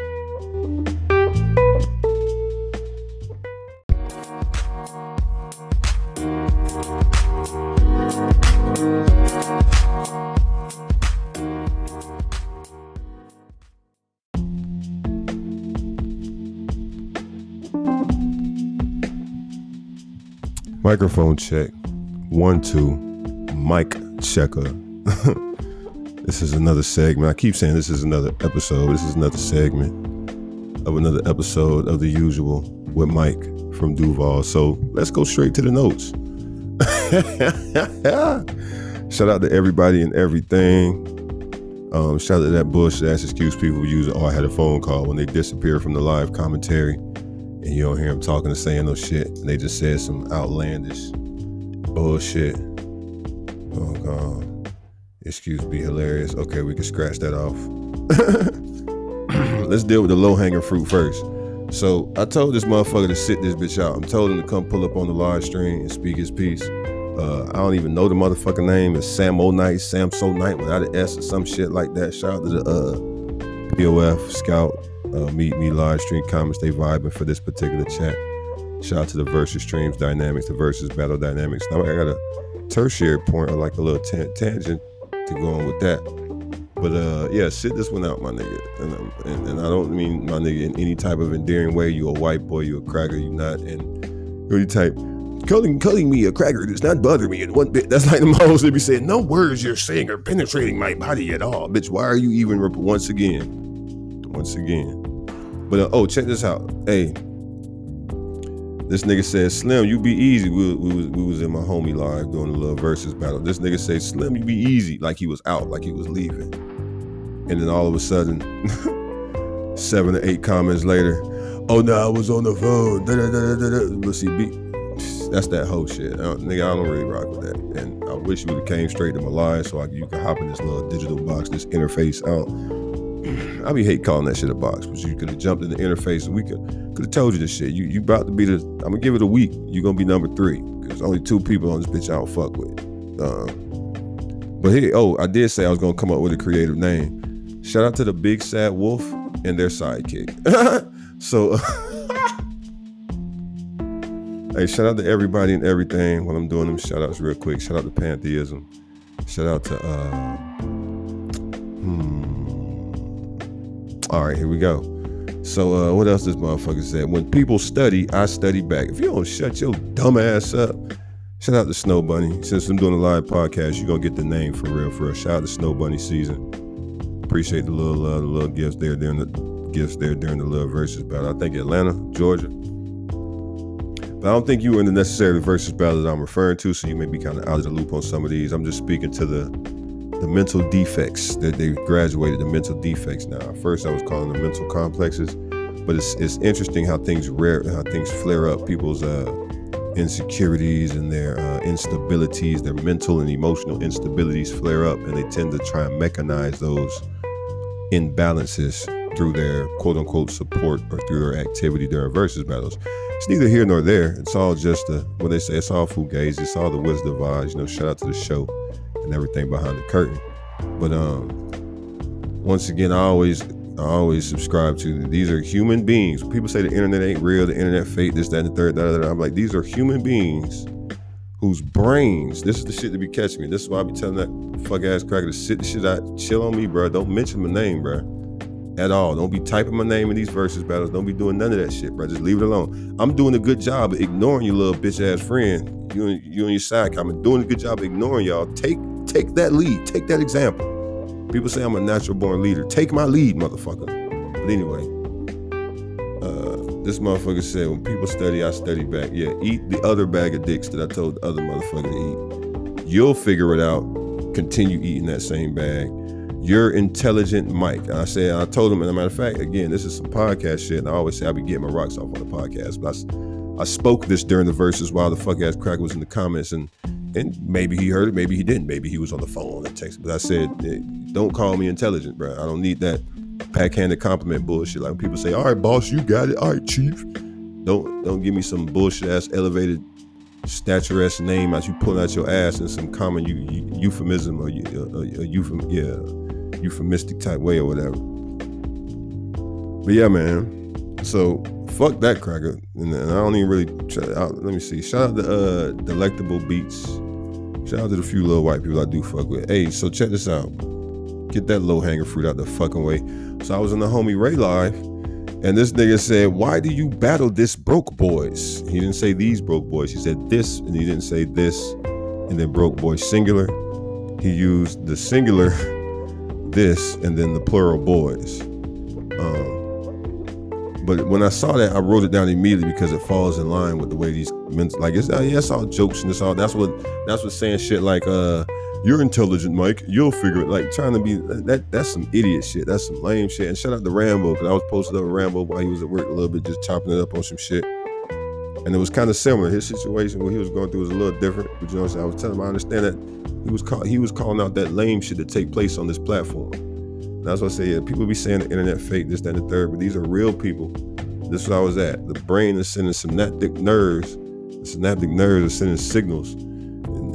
Microphone check. One, two. Mic checker. this is another segment. I keep saying this is another episode. This is another segment of another episode of The Usual with Mike from Duval. So let's go straight to the notes. shout out to everybody and everything. Um, shout out to that Bush ass excuse people use. Oh, I had a phone call when they disappear from the live commentary and you don't hear them talking or saying no shit. And they just said some outlandish bullshit. Oh god. Excuse me, hilarious. Okay, we can scratch that off. Let's deal with the low hanging fruit first. So I told this motherfucker to sit this bitch out. I'm told him to come pull up on the live stream and speak his piece. Uh, I don't even know the motherfucking name. It's Sam O'Night, Sam So Night without an S or some shit like that. Shout out to the uh, POF Skout uh, meet me live stream comments. They vibing for this particular chat. Shout out to the versus streams dynamics, the versus battle dynamics. Now I got a tertiary point or like a little tan- tangent to go on with that. But uh, yeah, sit this one out, my nigga. And, um, and, and I don't mean my nigga in any type of endearing way. You a white boy, you a cracker, you not. And really type calling calling me a cracker does not bother me in one bit. That's like the most they be saying. No words you're saying are penetrating my body at all, bitch. Why are you even rep- once again? Once again. But uh, oh, check this out. Hey, this nigga says, Slim, you be easy. We, we, was, we was in my homie live doing a little versus battle. This nigga says, Slim, you be easy. Like he was out, like he was leaving. And then all of a sudden, seven or eight comments later, oh no, I was on the phone. Da, da, da, da, da. But see, be, that's that whole shit. Uh, nigga, I don't really rock with that. And I wish you would have came straight to my live so I, you could hop in this little digital box, this interface out. I be hate calling that shit a box, but you could have jumped in the interface and we could could have told you this shit. You you about to be the I'm gonna give it a week. You're gonna be number three. Cause only two people on this bitch I don't fuck with. Um, but here, oh, I did say I was gonna come up with a creative name. Shout out to the big sad wolf and their sidekick. so Hey, shout out to everybody and everything while I'm doing them shout outs real quick. Shout out to Pantheism. Shout out to uh hmm. All right, here we go. So uh what else this motherfucker said? When people study, I study back. If you don't shut your dumb ass up, shout out to Snow Bunny. Since I'm doing a live podcast, you're gonna get the name for real, for real. Shout out to Snow Bunny season. Appreciate the little uh, the little gifts there during the gifts there during the little versus battle. I think Atlanta, Georgia. But I don't think you were in the necessary versus battle that I'm referring to, so you may be kind of out of the loop on some of these. I'm just speaking to the the mental defects that they've graduated the mental defects now. At first, I was calling them mental complexes, but it's it's interesting how things rare how things flare up. People's uh, insecurities and their uh, instabilities, their mental and emotional instabilities flare up, and they tend to try and mechanize those imbalances through their quote unquote support or through their activity during versus battles. It's neither here nor there. It's all just a, what they say, it's all fugazi. It's all the Wizard of Oz. You know, shout out to the show and everything behind the curtain. But um, once again, I always I always subscribe to these are human beings. People say the internet ain't real, the internet fake, this, that, and the third. Da, da. I'm like, these are human beings whose brains, this is the shit to be catching me. This is why I be telling that fuck ass cracker to sit the shit out, chill on me, bro. Don't mention my name, bro at all. Don't be typing my name in these versus battles. Don't be doing none of that shit, bro. Just leave it alone. I'm doing a good job of ignoring your little bitch ass friend. You and you and your side I'm doing a good job of ignoring y'all. Take take that lead. Take that example. People say I'm a natural born leader. Take my lead, motherfucker. But anyway, uh, this motherfucker said, when people study, I study back. Yeah, eat the other bag of dicks that I told the other motherfucker to eat. You'll figure it out. Continue eating that same bag you're intelligent Mike. And I said, I told him, and a matter of fact, again, this is some podcast shit. And I always say I be getting my rocks off on the podcast. But I, I spoke this during the verses while the fuck ass crack was in the comments. And and maybe he heard it, maybe he didn't. Maybe he was on the phone and text. But I said, don't call me intelligent, bro. I don't need that backhanded compliment bullshit. Like when people say, all right, boss, you got it. All right, chief. Don't don't give me some bullshit ass elevated statuesque name as you pull out your ass in some common euphemism or euphem, yeah euphemistic type way or whatever. But yeah, man. So fuck that cracker, and, I don't even really. Try, out, let me see. Shout out to uh, Delectable Beats. Shout out to the few little white people I do fuck with. Hey, so check this out. Get that low hanging fruit out the fucking way. So I was in the homie Ray live, and this nigga said, "Why do you battle this broke boys?" He didn't say these broke boys. He said this, and he didn't say this, and then broke boys singular. He used the singular this and then the plural boys. Um, but when I saw that, I wrote it down immediately because it falls in line with the way these men like it's, yeah, it's all jokes and it's all that's what that's what saying shit like uh you're intelligent, Mike. You'll figure it. Like trying to be that. That's some idiot shit. That's some lame shit. And shout out to Rambo because I was posted up with Rambo while he was at work a little bit, just chopping it up on some shit. And it was kind of similar. His situation, what he was going through, was a little different. But you know, what I'm saying? I was telling him I understand that he was call, he was calling out that lame shit that take place on this platform. And that's what I say. Yeah, people be saying the internet fake, this, that, and the third, but these are real people. This is where I was at. The brain is sending synaptic nerves. The synaptic nerves are sending signals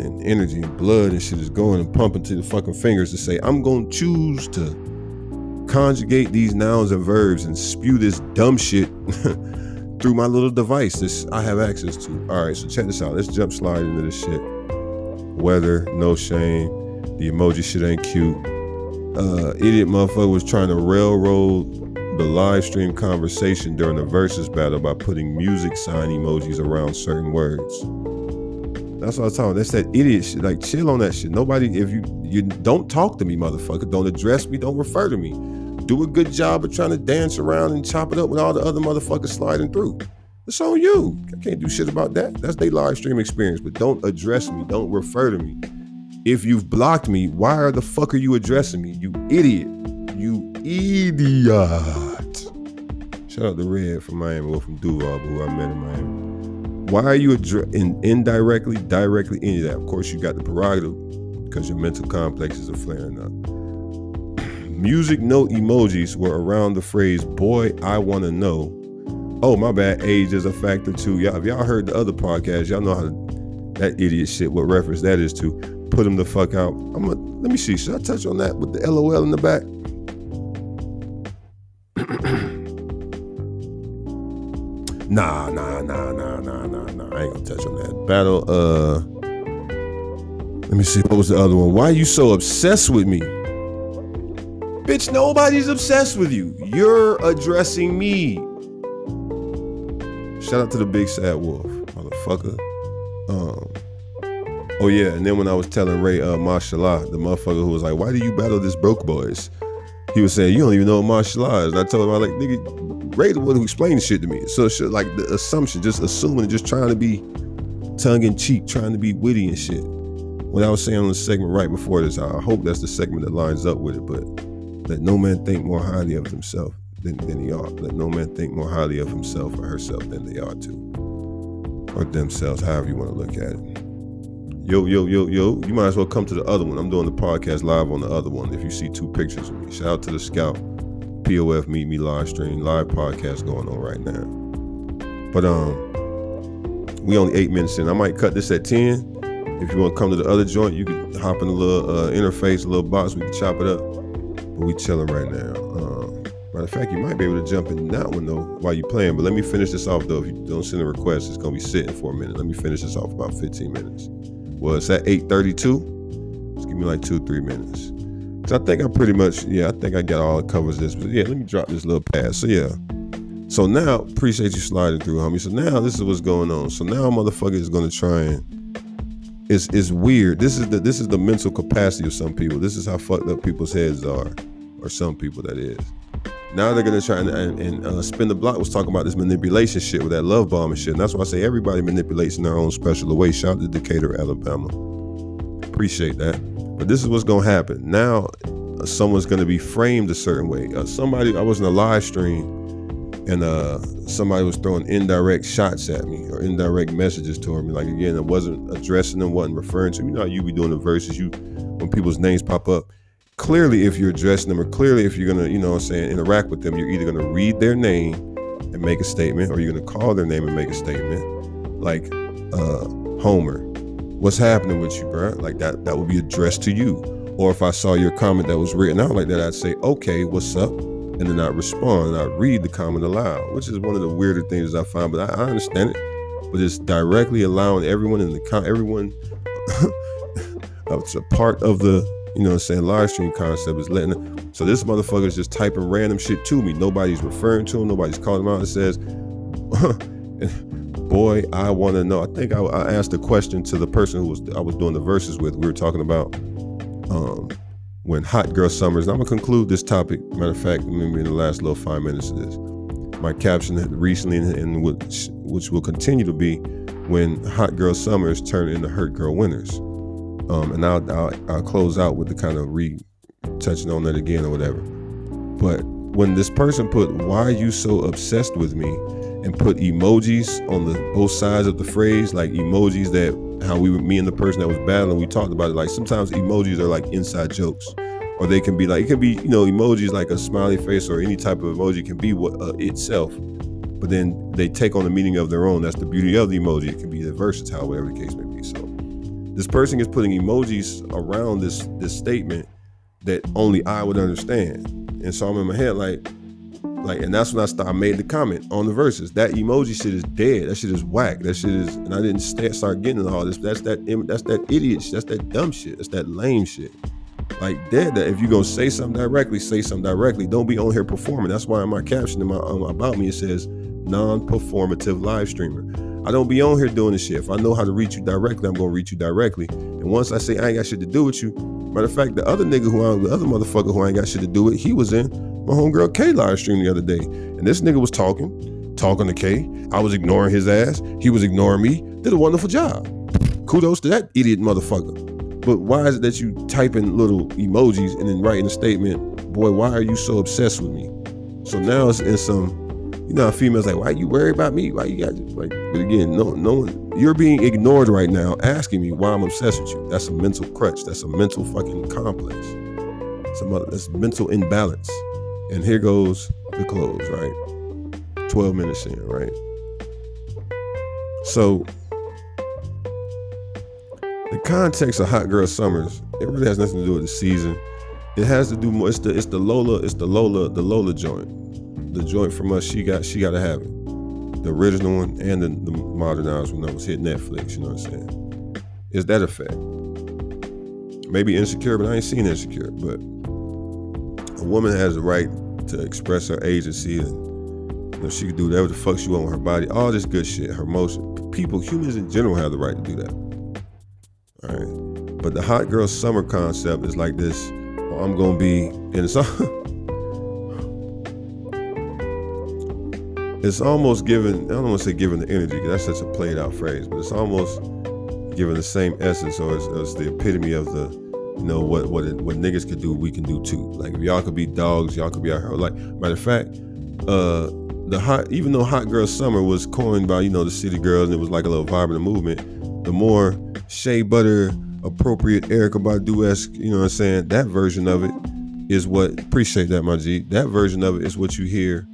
and, energy and blood and shit is going and pumping to the fucking fingers to say, I'm gonna choose to conjugate these nouns and verbs and spew this dumb shit through my little device this I have access to. All right, so check this out. Let's jump slide into this shit weather, no shame. The emoji shit ain't cute. Uh, idiot motherfucker was trying to railroad the live stream conversation during the versus battle by putting music sign emojis around certain words. That's what I was talking. That's that idiot shit. Like, chill on that shit. Nobody, if you you don't talk to me, motherfucker. Don't address me. Don't refer to me. Do a good job of trying to dance around and chop it up with all the other motherfuckers sliding through. It's on you. I can't do shit about that. That's their live stream experience. But don't address me. Don't refer to me. If you've blocked me, why are the fuck are you addressing me? You idiot. You idiot. Shout out to Red from Miami or from Duval, who I met in Miami. Why are you addre- in, indirectly, directly into that? Of course, you got the prerogative because your mental complexes are flaring up. Music note emojis were around the phrase, boy, I want to know Oh, my bad. Age is a factor too. Y'all, if y'all heard the other podcast, y'all know how to, that idiot shit, what reference that is to. Put him the fuck out. I'm gonna let me see. Should I touch on that with the LOL in the back? nah, nah, gonna touch on that. Battle, uh let me see. What was the other one? Why are you so obsessed with me? Bitch, nobody's obsessed with you. You're addressing me. Shout out to the big sad wolf, motherfucker. Um, oh yeah, and then when I was telling Ray, uh, mashallah, the motherfucker who was like, "Why do you battle this broke boys?" He was saying, "You don't even know what is." And I told him, "I like, nigga, Ray the one who explained shit to me. So shit like the assumption, just assuming, just trying to be tongue in cheek, trying to be witty and shit. What I was saying on the segment right before this, I hope that's the segment that lines up with it. But let no man think more highly of himself than, than he ought. Let no man think more highly of himself or herself than they ought to, or themselves, however you want to look at it. Yo, yo, yo, yo, you might as well come to the other one. I'm doing the podcast live on the other one. If you see two pictures of me, shout out to the Scout, POF Meet Me live stream, live podcast going on right now. But um, we only eight minutes in. I might cut this at ten. If you want to come to the other joint, you can hop in the little uh, interface, a little box. We can chop it up. But we chilling right now. Um, matter of fact, you might be able to jump in that one though while you're playing. But let me finish this off though. If you don't send a request, it's gonna be sitting for a minute. Let me finish this off about 15 minutes well, it's at 8:32. Just give me like two, three minutes. Cause I think I pretty much, yeah, I think I got all the covers this. But yeah, let me drop this little pass. So yeah. So now, appreciate you sliding through, homie. So now this is what's going on. So now motherfucker is gonna try and it's it's weird. This is the this is the mental capacity of some people. This is how fucked up people's heads are, or some people that is. Now they're gonna try and, and, and uh, spin the block was talking about this manipulation shit with that love bomb and shit. And that's why I say everybody manipulates in their own special way. Shout out to Decatur, Alabama. Appreciate that. But this is what's gonna happen. Now someone's gonna be framed a certain way. Uh, somebody I was in a live stream and uh, somebody was throwing indirect shots at me or indirect messages toward me. Like again, I wasn't addressing them, wasn't referring to me. You know you be doing the verses, you when people's names pop up clearly if you're addressing them or clearly if you're gonna you know what i'm saying interact with them you're either gonna read their name and make a statement or you're gonna call their name and make a statement like uh homer what's happening with you bro like that that would be addressed to you or if i saw your comment that was written out like that i'd say okay what's up and then i'd respond i'd read the comment aloud which is one of the weirder things i find but i, I understand it but it's directly allowing everyone in the con everyone it's a part of the you know what I'm saying, live stream concept is letting. So this motherfucker is just typing random shit to me. Nobody's referring to him. Nobody's calling him out and says, boy, I want to know. I think I, I, asked a question to the person who was I was doing the verses with. We were talking about um, when Hot Girl Summers. And I'm gonna conclude this topic. Matter of fact, maybe in the last little five minutes of this. My caption recently, and which, which will continue to be, when Hot Girl Summers turn into Hurt Girl Winters. Um, and I'll, I'll, I'll close out with the kind of re touching on that again or whatever. But when this person put "Why are you so obsessed with me?" And put emojis on the both sides of the phrase, like emojis that how we me and the person that was battling, we talked about it. Like sometimes emojis are like inside jokes, or they can be like it can be you know emojis like a smiley face or any type of emoji can be what uh, itself, but then they take on a meaning of their own. That's the beauty of the emoji. It can be the versatile, whatever the case may be. So this person is putting emojis around this this statement that only I would understand. And so I'm in my head like, like, and that's when I started. I made the comment on the verses. That emoji shit is dead. That shit is whack. That shit is, and I didn't start, start getting all this. That's that. That's that idiot. Shit. That's that dumb shit. That's that lame shit. Like dead. That if you gonna say something directly, say something directly. Don't be on here performing. That's why in my caption in my um, about me it says non-performative live streamer. I don't be on here doing this shit. If I know how to reach you directly, I'm gonna reach you directly. And once I say I ain't got shit to do with you, matter of fact, the other nigga who I, the other motherfucker who I ain't got shit to do with, he was in my homegirl K live stream the other day, and this nigga was talking, talking to K. I was ignoring his ass. He was ignoring me. Did a wonderful job. Kudos to that idiot motherfucker. But why is it that you typing little emojis and then writing a statement? Boy, why are you so obsessed with me? So now it's in some um, you know, females like, why you worry about me? Why you got like? But again, no, no one. You're being ignored right now, asking me why I'm obsessed with you. That's a mental crutch. That's a mental fucking complex. Some other, that's mental imbalance. And here goes the close, right? Twelve minutes in, right? So the context of Hot Girl Summers, it really has nothing to do with the season. It has to do more. It's the it's the Nola, it's the Nola, the Nola joint the joint from us, she got she got to have it. The original one and the, the modernized one that was hit Netflix. You know what I'm saying? Is that a fact? Maybe insecure, but I ain't seen insecure. But woman has the right to express her agency and you know, she can do whatever the fuck she want with her body. All this good shit. Her emotion. People, humans in general, have the right to do that. All right. But the hot girl summer concept is like this. Well, I'm gonna be, in all. it's almost giving. I don't want to say giving the energy because that's such a played out phrase, but it's almost giving the same essence, or it's, it's the epitome of the, you know, what what what niggas could do, we can do too. Like if y'all could be dogs, y'all could be out here. Like matter of fact, uh, the hot, even though Hot Girl Summer was coined by you know the city girls, and it was like a little vibrant movement. The more shea butter appropriate Erykah Badu esque, you know what I'm saying? That version of it is what appreciate that, my G. That version of it is what you hear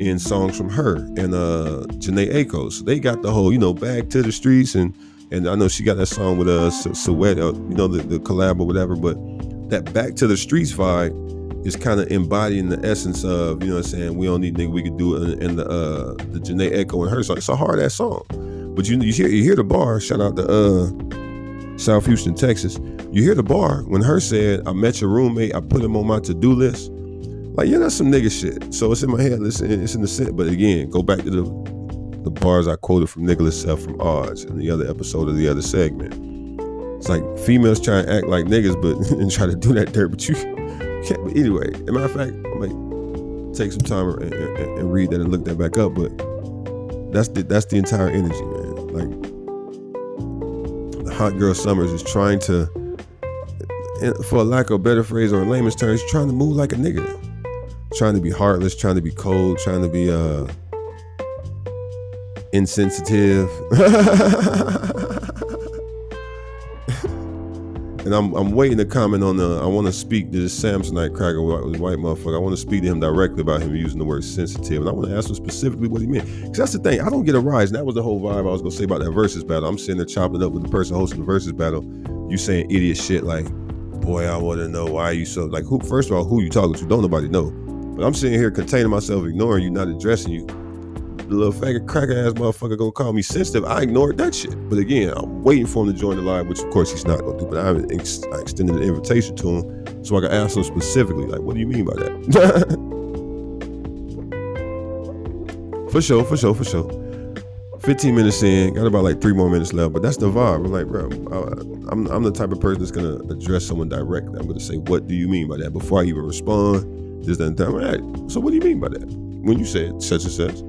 in songs from her and uh Jhené Aiko. They got the whole, you know, back to the streets and and I know she got that song with uh Sweat, uh, you know, the, the collab or whatever, but that back to the streets vibe is kind of embodying the essence of, you know what I'm saying, we don't need nigga, we could do it in, in the uh the Jhené Aiko and her song. It's a hard ass song. But you you hear you hear the bar, shout out to uh South Houston, Texas. You hear the bar when her said, I met your roommate, I put him on my to-do list. Like, yeah, that's some nigga shit. So it's in my head. Listen, it's in the set. But again, go back to the the bars I quoted from Nickelus F from Odds in the other episode of the other segment. It's like females try to act like niggas, but and try to do that dirt, but you can't. But anyway, as a matter of fact, I might take some time and, and, and, read that and look that back up. But that's the that's the entire energy, man. Like the hot girl summers is trying to, for lack of a better phrase or in layman's terms, trying to move like a nigga trying to be heartless, trying to be cold, trying to be uh insensitive. and I'm I'm waiting to comment on the I want to speak to this Samsonite cracker white motherfucker. I want to speak to him directly about him using the word sensitive. And I want to ask him specifically what he meant. Because that's the thing. I don't get a rise. And that was the whole vibe I was gonna say about that versus battle. I'm sitting there chopping up with the person hosting the versus battle. You saying idiot shit like, boy, I wanna know why you so like who first of all, who you talking to? Don't nobody know. But I'm sitting here containing myself, ignoring you, not addressing you. The little faggot cracker ass motherfucker gonna call me sensitive. I ignored that shit. But again, I'm waiting for him to join the live, which of course he's not gonna do. But I ex- I extended an invitation to him so I can ask him specifically, like, what do you mean by that? for sure, for sure, for sure. 15 minutes in, got about like three more minutes left, but that's the vibe. I'm like, bro, I'm, I'm the type of person that's gonna address someone directly. I'm gonna say, what do you mean by that before I even respond? This doesn't tell me. Right. So what do you mean by that? When you said such and such,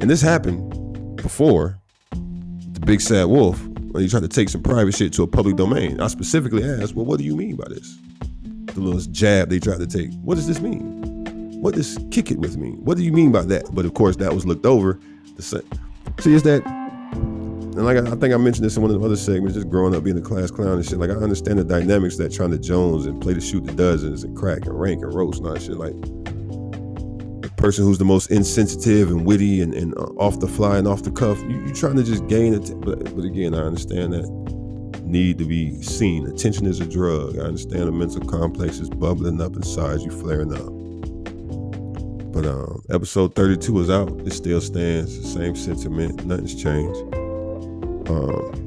and this happened before the big sad wolf when he tried to take some private shit to a public domain. I specifically asked, well, what do you mean by this? The little jab they tried to take. What does this mean? What does kick it with mean? What do you mean by that? But of course, that was looked over. See, is that and like I, think I mentioned this in one of the other segments, just growing up being a class clown and shit. Like I understand the dynamics that trying to Jones and play to shoot the dozens and crack and rank and roast and all that shit. Like person who's the most insensitive and witty and, and uh, off the fly and off the cuff, you, are trying to just gain it. But, but again, I understand that need to be seen. Attention is a drug. I understand the mental complex is bubbling up inside you, flaring up. But um, episode 32 is out. It still stands. The same sentiment. Nothing's changed. Um,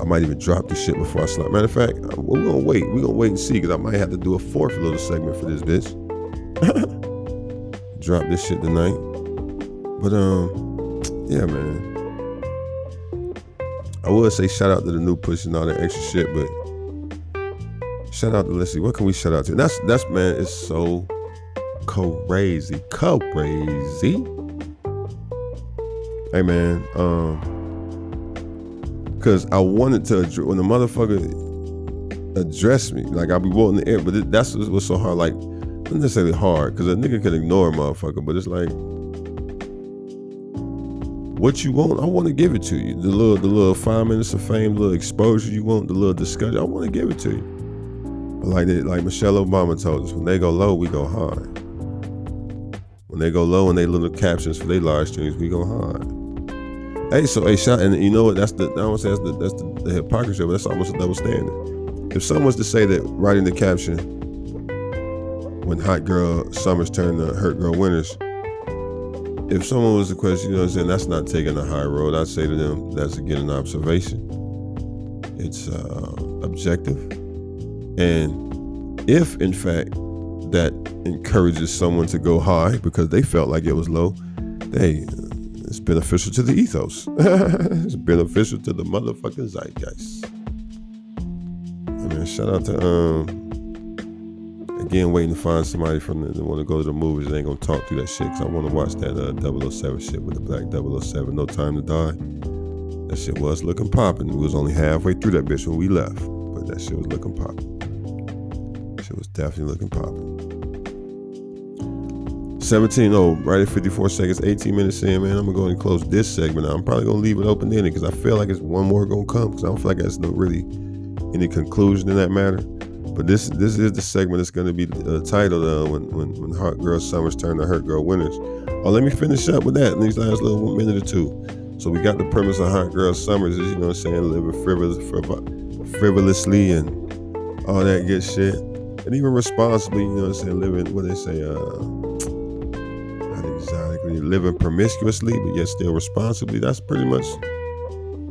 I might even drop this shit before I slap. Matter of fact, uh, we're gonna wait. We're gonna wait and see because I might have to do a fourth little segment for this bitch. drop this shit tonight. But um, yeah, man. I would say shout out to the new push and all that extra shit, but shout out to let's see, what can we shout out to? That's that's man, it's so crazy, crazy. Hey man, um because I wanted to when the motherfucker addressed me, like I'll be walking the air, but that's what's so hard. Like, not necessarily hard, because a nigga can ignore a motherfucker, but it's like, what you want, I want to give it to you. The little, the little five minutes of fame, the little exposure you want, the little discussion, I want to give it to you. But like, they, like Michelle Obama told us, when they go low, we go high. When they go low and they little captions for their live streams, we go high. Hey, so hey, shot, and you know what? That's the I don't say that's the that's the, the hypocrisy, but that's almost a double standard. If someone was to say that writing the caption when hot girl summers turn to hurt girl winters, if someone was to question, you know what I'm saying, that's not taking a high road, I'd say to them, that's again an observation. It's uh, objective. And if in fact that encourages someone to go high because they felt like it was low, they it's beneficial to the ethos. it's beneficial to the motherfucking zeitgeist. I mean, shout out to um again, waiting to find somebody from the, want to go to the movies. They ain't gonna talk through that shit because I want to watch that uh, 007 shit with the black 007, No Time to Die. That shit was looking popping. We was only halfway through that bitch when we left, but that shit was looking popping. Shit was definitely looking popping. 17 oh, right at 54 seconds, 18 minutes in, man. I'm gonna go and close this segment. I'm probably gonna leave it open ended because I feel like it's one more gonna come because I don't feel like there's no really any conclusion in that matter. But this this is the segment that's gonna be uh, titled uh, when, when when Hot Girl Summers turn to Hurt Girl Winters. Oh, let me finish up with that in these last little minute or two. So we got the premise of Hot Girl Summers is you know what I'm saying living frivolous, frivolously and all that good shit, and even responsibly. You know what I'm saying living what they say. Uh, exotically, living promiscuously, but yet still responsibly. That's pretty much,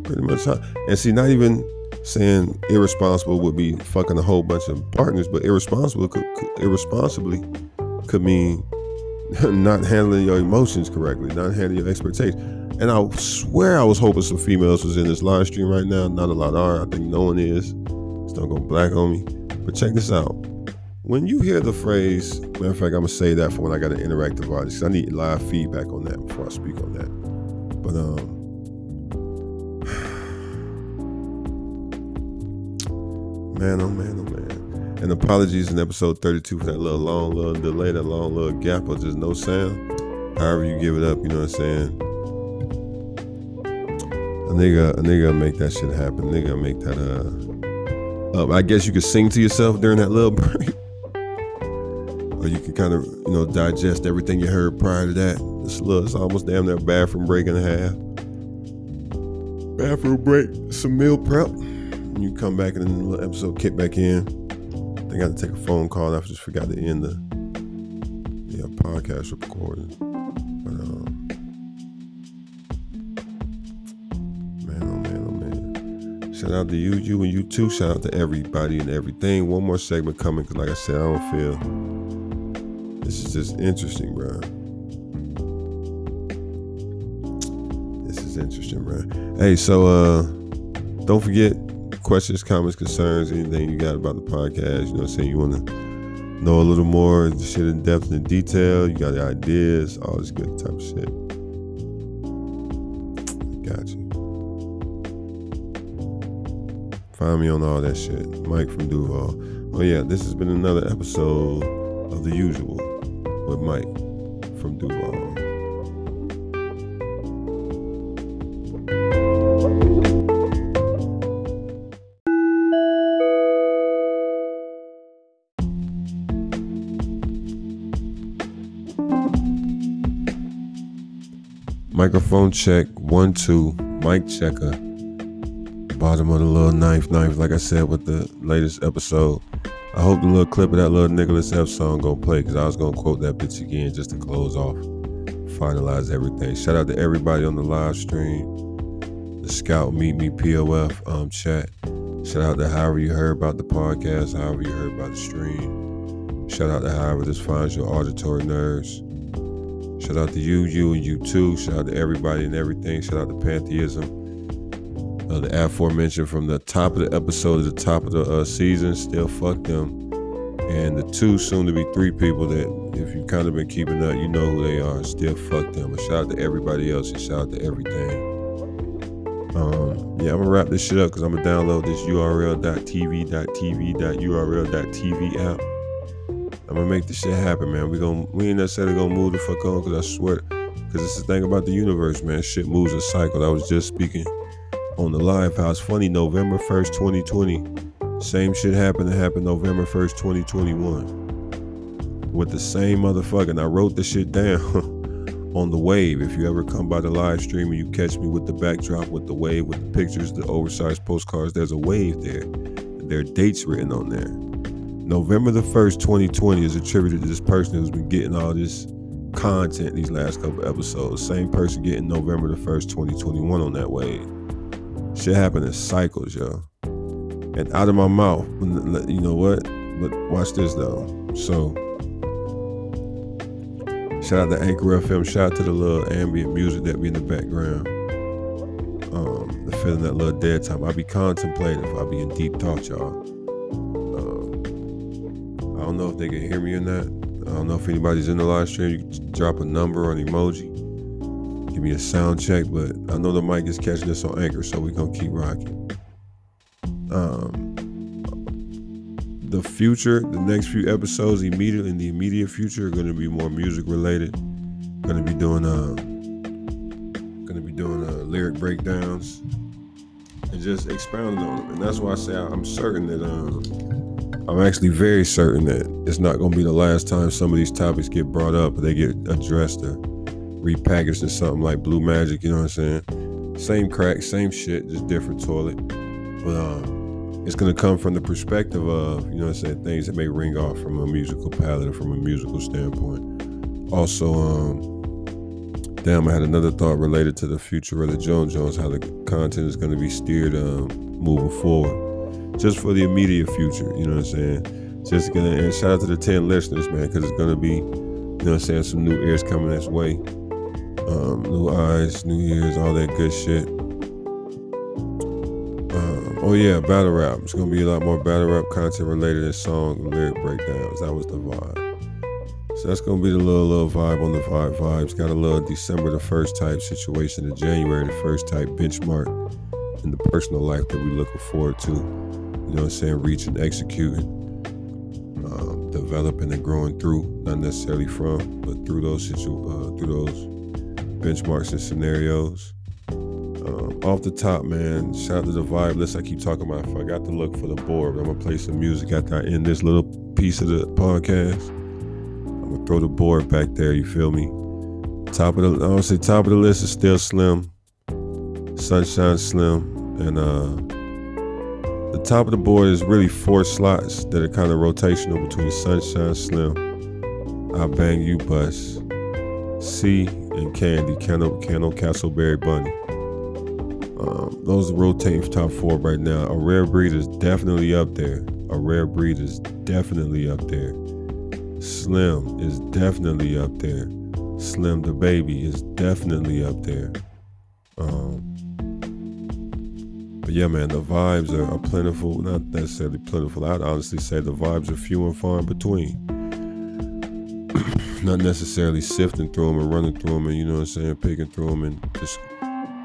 pretty much how. And see, not even saying irresponsible would be fucking a whole bunch of partners, but irresponsible could, could irresponsibly could mean not handling your emotions correctly, not handling your expectations. And I swear I was hoping some females was in this live stream right now. Not a lot are. I think no one is. Just don't go black on me. But check this out when you hear the phrase, matter of fact, I'm gonna say that for when I got an interactive audience. I need live feedback on that before I speak on that. But um, man, oh man, oh man. And apologies in episode 32 for that little long little delay, that long little gap of just no sound. However you give it up, you know what I'm saying. A nigga, a nigga make that shit happen. A nigga make that uh. I guess you could sing to yourself during that little break or you can kind of you know digest everything you heard prior to that. It's, little, it's almost damn near bathroom break and a half. Bathroom break, some meal prep. You come back and the episode kick back in. I think I had to take a phone call. I just forgot to end the yeah, podcast recording. But um, man, oh man, oh man. Shout out to you, you, and you too. Shout out to everybody and everything. One more segment coming because, like I said, I don't feel this is just interesting, bro. This is interesting, bro. Hey, so uh don't forget questions, comments, concerns, anything you got about the podcast. You know what I'm saying? You want to know a little more shit in depth and detail. You got ideas, all this good type of shit. Got you. Find me on all that shit. Mike from Duval. Oh yeah, this has been another episode of the usual with Mike Microphone check, one, two, mic checker. Bottom of the little knife, knife, like I said with the latest episode. I hope the little clip of that little Nickelus F song gonna play because I was gonna quote that bitch again just to close off, finalize everything. Shout out to everybody on the live stream, the Skout Meet Me POF um, chat. Shout out to however you heard about the podcast, however you heard about the stream. Shout out to however this finds your auditory nerves. Shout out to you, you, and you too. Shout out to everybody and everything. Shout out to Pantheism uh, the aforementioned from the top of the episode to the top of the uh, season, still fuck them. And the two, soon to be three people that, if you've kind of been keeping up, you know who they are. Still fuck them. A shout out to everybody else and shout out to everything. Um, yeah, I'm gonna wrap this shit up because I'm gonna download this url.tv.tv.url.tv app. I'm gonna make this shit happen, man. We gonna we ain't necessarily gonna move the fuck on because I swear, because it's the thing about the universe, man. Shit moves in cycles. I was just speaking on the live house. Funny, November 1st, 2020. Same shit happened to happen November 1st, 2021. With the same motherfucker. And I wrote this shit down on the wave. If you ever come by the live stream and you catch me with the backdrop, with the wave, with the pictures, the oversized postcards, there's a wave there. There are dates written on there. November the 1st, 2020 is attributed to this person who's been getting all this content these last couple episodes. Same person getting November the 1st, 2021 on that wave. Shit happen in cycles, yo. And out of my mouth, you know what? But watch this though. So, shout out to Anchor FM. Shout out to the little ambient music that be in the background. Um, the feeling that little dead time. I be contemplative. I be in deep thought, y'all. Don't know if they can hear me or not. I don't know if anybody's in the live stream. You can drop a number or an emoji. Give me a sound check, but I know the mic is catching this on Anchor, so we're gonna keep rocking. Um, the future, the next few episodes, immediately in the immediate future, are gonna be more music related. Gonna be doing uh, gonna be doing uh, lyric breakdowns and just expounding on them. And that's why I say I'm certain that um, I'm actually very certain that it's not gonna be the last time some of these topics get brought up, or they get addressed or repackaged in something like Blue Magic. You know what I'm saying? Same crack, same shit, just different toilet. But um, it's gonna come from the perspective of you know what I'm saying things that may ring off from a musical palette or from a musical standpoint. Also, um, damn, I had another thought related to the future of the Jones Jones, how the content is gonna be steered um, moving forward, just for the immediate future. You know what I'm saying? Just gonna and shout out to the ten listeners, man, because it's gonna be you know what I'm saying some new ears coming this way um, new eyes, new ears, all that good shit. Um, oh yeah, battle rap. It's gonna be a lot more battle rap content related to song and lyric breakdowns. That was the vibe. So that's gonna be the little little vibe on the vibe vibes. Got a little December the first type situation, the January the first type benchmark in the personal life that we looking forward to. Know what I'm saying? Reaching, executing, um, developing and growing through, not necessarily from, but through those situ- uh, through those benchmarks and scenarios. Um, off the top, man, shout out to the vibe list I keep talking about. I forgot to look for the board, I'm gonna play some music after I end this little piece of the podcast. I'm gonna throw the board back there, you feel me? Top of the I don't say top of the list is still slim. Sunshine Slim. And uh the top of the board is really four slots that are kind of rotational between Sunshine Slim, I Bang You Bus, C and Candy, Cano, Cano Castleberry Bunny. Um, those are rotating top four right now. A rare breed is definitely up there. A rare breed is definitely up there. Slim is definitely up there. Slim the baby is definitely up there. Um, but yeah, man, the vibes are, are plentiful. Not necessarily plentiful. I'd honestly say the vibes are few and far in between not necessarily sifting through them and running through them and you know what I'm saying, picking through them and just,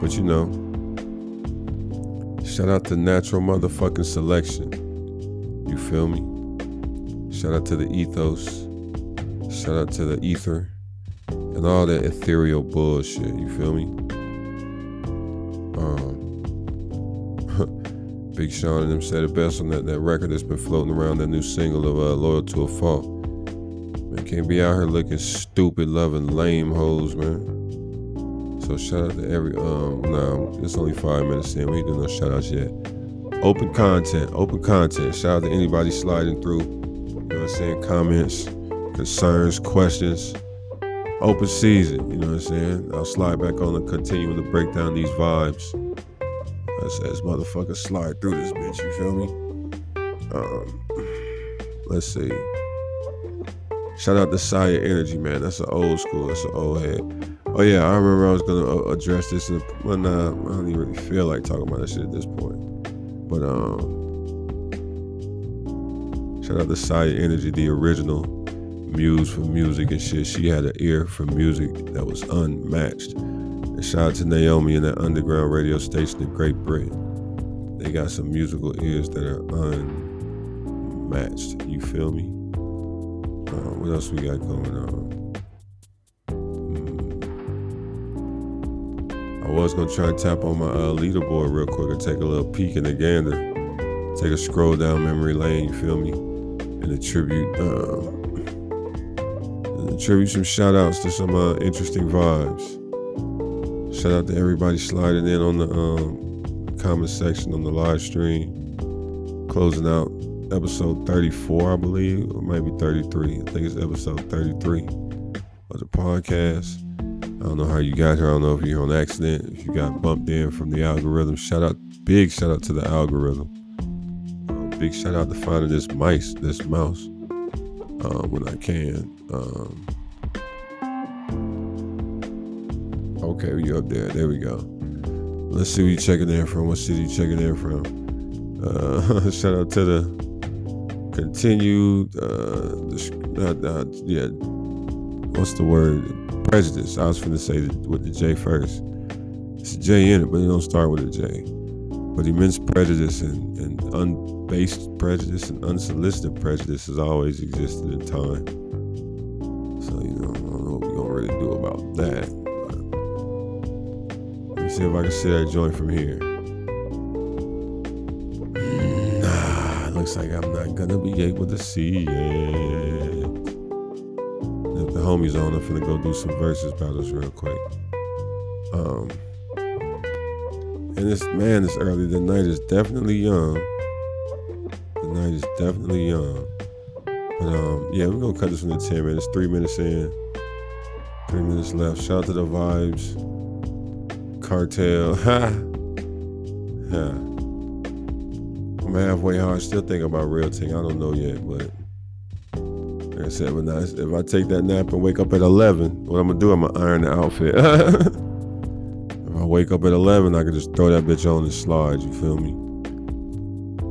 but you know, shout out to natural motherfucking selection. You feel me? Shout out to the ethos. Shout out to the ether and all that ethereal bullshit. You feel me? Big Sean and them said it best on that, that record that's been floating around, that new single of uh, Loyal to a Fault. Man, can't be out here looking stupid, loving lame hoes, man. So shout out to every um no, it's only five minutes in. We ain't doing no shout outs yet. Open content, open content. Shout out to anybody sliding through. You know what I'm saying? Comments, concerns, questions. Open season, you know what I'm saying? I'll slide back on and continue to break down these vibes. I says motherfucker slide through this bitch, you feel me? Um let's see. Shout out to Saya Energy, man. That's an old school. That's an old head. Oh yeah, I remember I was gonna uh, address this. In, nah, I don't even really feel like talking about that shit at this point. But um, shout out to Saya Energy, the original muse for music and shit. She had an ear for music that was unmatched. And shout out to Naomi and that underground radio station in Great Britain. They got some musical ears that are unmatched. You feel me? Uh, what else we got going on? Hmm. I was gonna try and tap on my uh, leaderboard real quick and take a little peek in the gander, take a scroll down memory lane. You feel me? And attribute, uh, attribute some shout outs to some uh, interesting vibes. Shout out to everybody sliding in on the um, comment section on the live stream, closing out episode 34, I believe, or maybe 33. I think it's episode 33 of the podcast. I don't know how you got here. I don't know if you're on accident, if you got bumped in from the algorithm. Shout out, big shout out to the algorithm. Uh, big shout out to finding this mice, this mouse, uh, when I can. Um, okay, we up there. There we go. Let's see where you checking in from. What city you checking in from? Uh, shout out to the continued, uh, uh, yeah, what's the word? Prejudice. I was going to say with the J first. It's a J in it, but it don't start with a J. But immense prejudice and, and unbased prejudice and unsolicited prejudice has always existed in time. So, you know, see if I can see that joint from here. Nah, looks like I'm not to be able to see it. If the homies on, I'm finna go do some verses battles real quick. Um, and this man is early. The night is definitely young. The night is definitely young. But um, yeah, we're gonna cut this from the 10 minutes, three minutes in, three minutes left. Shout out to the vibes. Cartel. Huh? Ha. I'm halfway hard, still thinking about real thing. I don't know yet, but like I said, but now, if I take that nap and wake up at 11, what I'm gonna do, I'm gonna iron the outfit. If I wake up at 11, I can just throw that bitch on and slide, you feel me?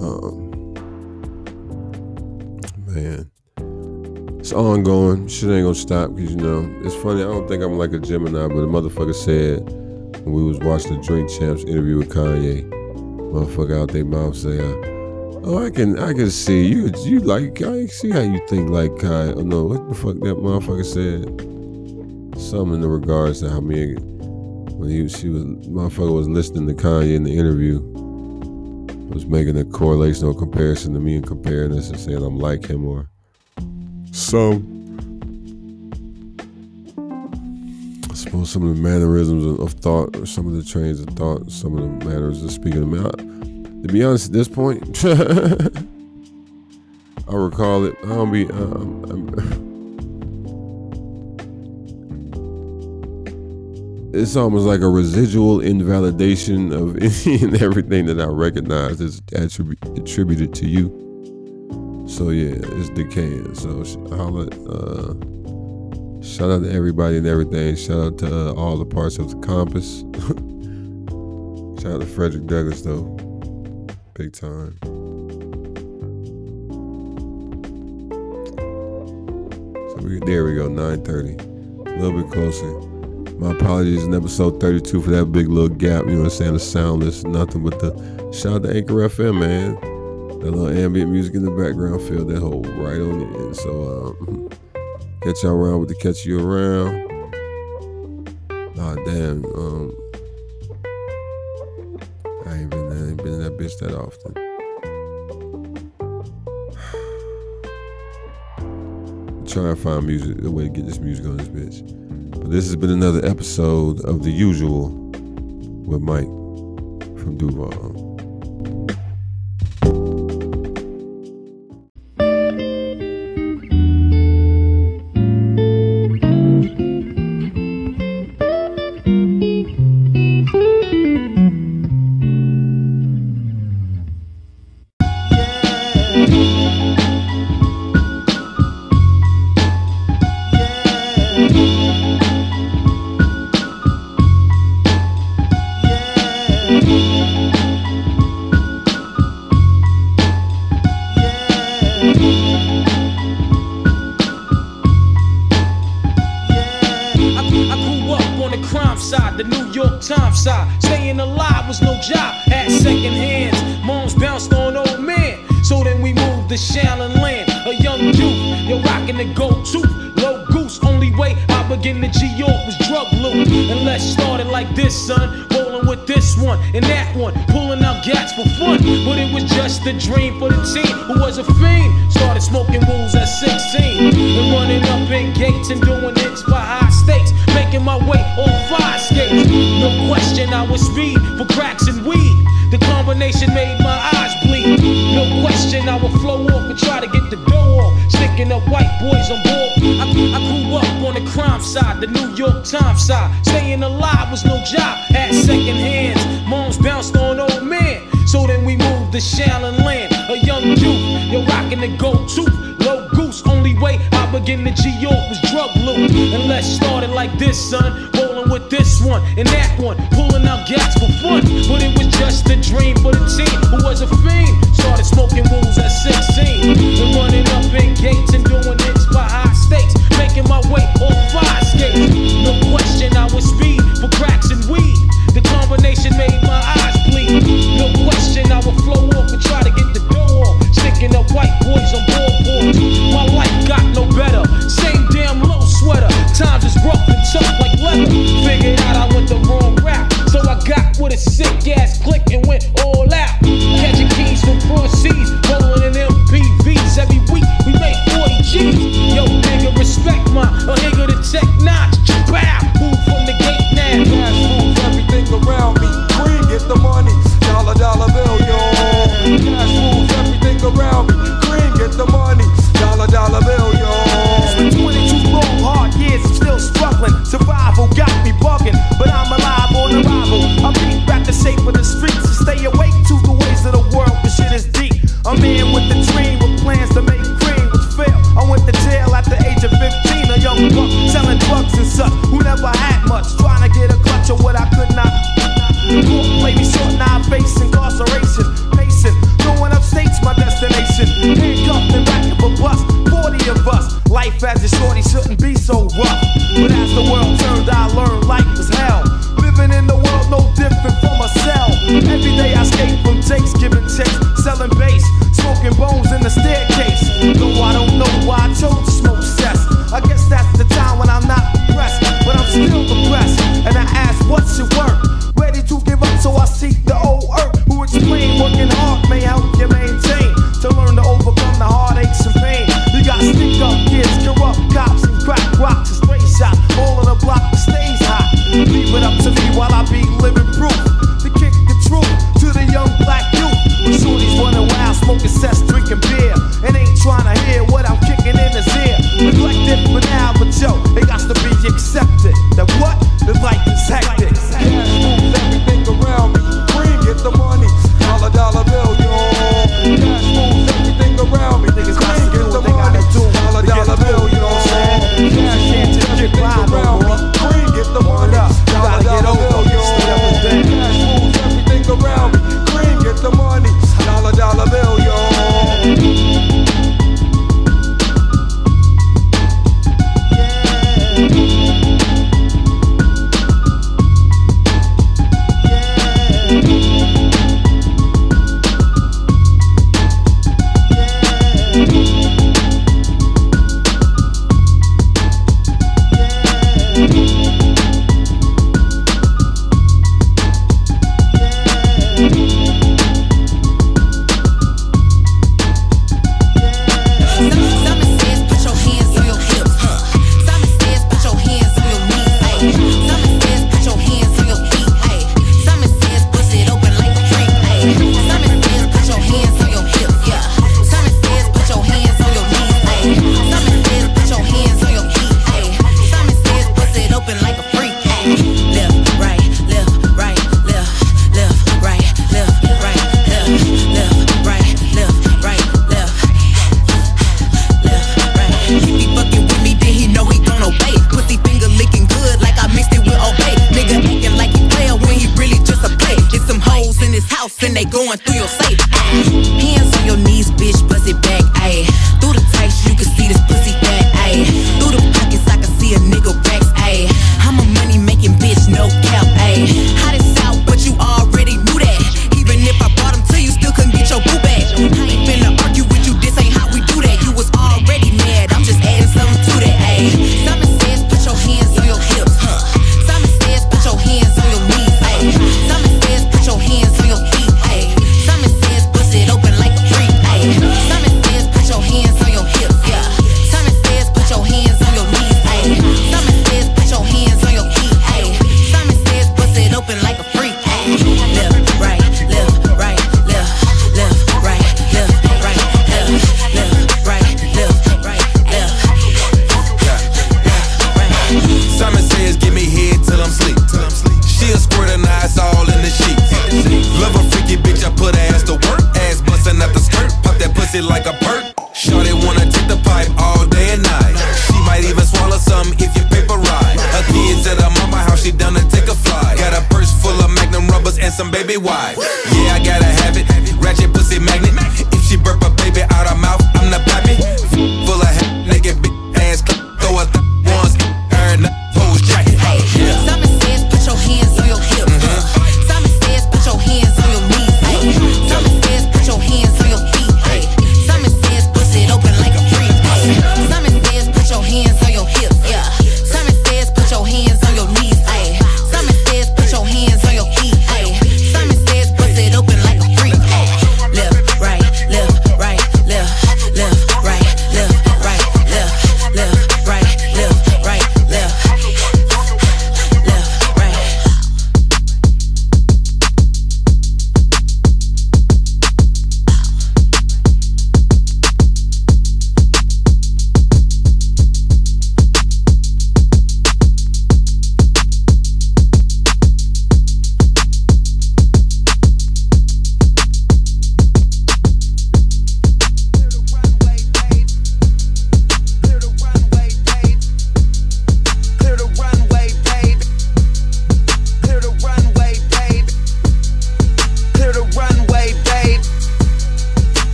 Um, man. It's ongoing. Shit ain't gonna stop because, you know, it's funny. I don't think I'm like a Gemini, but the motherfucker said when we was watching the Drink Champs interview with Kanye, motherfucker out their mouth say, uh, oh, I can I can see you. You like, I see how you think like Kai. Oh, no, what the fuck that motherfucker said? Something in the regards to how me when he she was motherfucker was listening to Kanye in the interview, was making a correlation or comparison to me and comparing us and saying I'm like him or so. Some of the mannerisms of, thought, or some of the trains of thought, some of the manners of speaking of me. I, to be honest, at this point, I recall it. I don't be. Uh, I'm, it's almost like a residual invalidation of any and everything that I recognize is attrib- attributed to you. So yeah, it's decaying. So I'll uh, shout out to everybody and everything. Shout out to uh, all the parts of the compass. shout out to Frederick Douglass though, big time. So we, there we go, 9:30, a little bit closer. My apologies in episode 32 for that big little gap. You know what I'm saying? The soundless, nothing but the shout out to Anchor FM, man. That little ambient music in the background filled that hole right on the end. So, um, catch y'all around with the catch you around. Ah, damn. Um, I ain't been, I ain't been in that bitch that often. Try and find music, a way to get this music on this bitch. But this has been another episode of The Usual with Mike from Duval.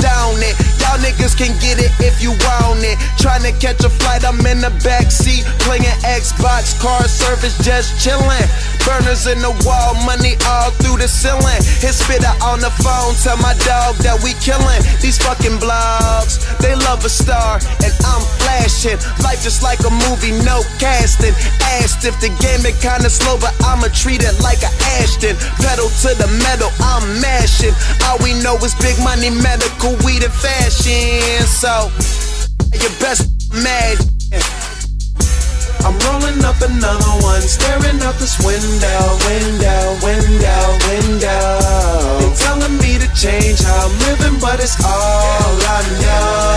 Down it. Y'all niggas can get it if you want it. Trying to catch a flight, I'm in the back seat. Playing Xbox, car service, just chillin'. Burners in the wall, money all through the ceiling. Hit Spitta on the phone, tell my dog that we killin'. These fucking blogs, they love a star, and I'm flashing. Life just like a movie, no casting. Asked if the game been kinda slow, but I'ma treat it like a Ashton. Pedal to the metal, I'm mashing. All we know is big money, medical, weed, and fashion. So, your best mad. I'm rolling up another one, staring out this window, window, window, window. They telling me to change how I'm living, but it's all I know.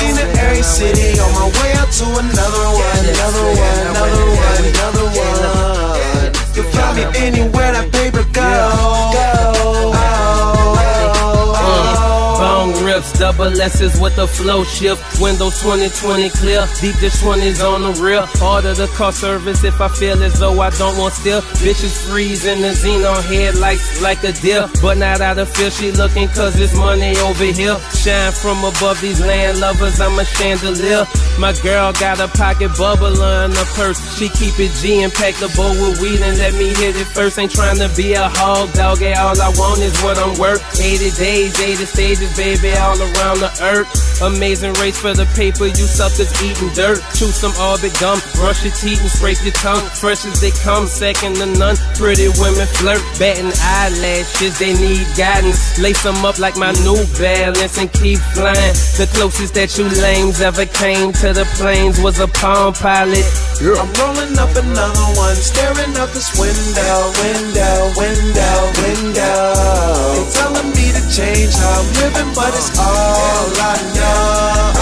Seen it every city on my way out to another one, another one, another one, another one. You find me anywhere that paper go. Double S's with the flow shift. Windows 2020 clear. Deep dish 20s on the rear. Order the car service if I feel as though I don't want still. Bitches freezing the xenon headlights like a deer. But not out of fear, she looking cause it's money over here. Shine from above these land lovers, I'm a chandelier. My girl got a pocket bubbler in her purse. She keep it G and pack the bowl with weed and let me hit it first. Ain't trying to be a hog dog, all I want is what I'm worth. 80 days, 80 stages, baby, all around the earth. Amazing race for the paper, you suckers eating dirt. Chew some all orbit gum, brush your teeth and scrape your tongue. Fresh as they come, second to none. Pretty women flirt, batting eyelashes, they need guidance. Lace them up like my new balance and keep flying. The closest that you lames ever came to the plains was a Palm Pilot. I'm rolling up another one, staring out this window, window, window, window. They telling me to change how I'm living, but it's all I know.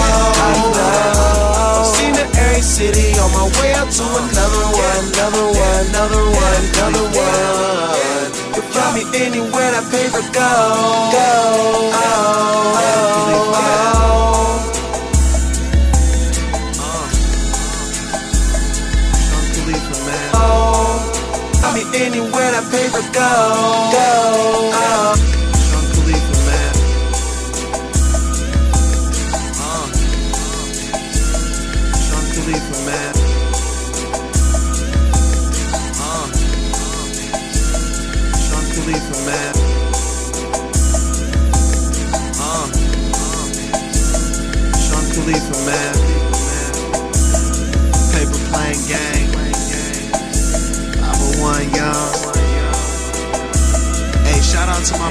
I've seen it every city on my way out to another one, another one, another one, another one. You find me anywhere that paper go. Go. Oh, oh, oh. I anywhere that paper go. Go.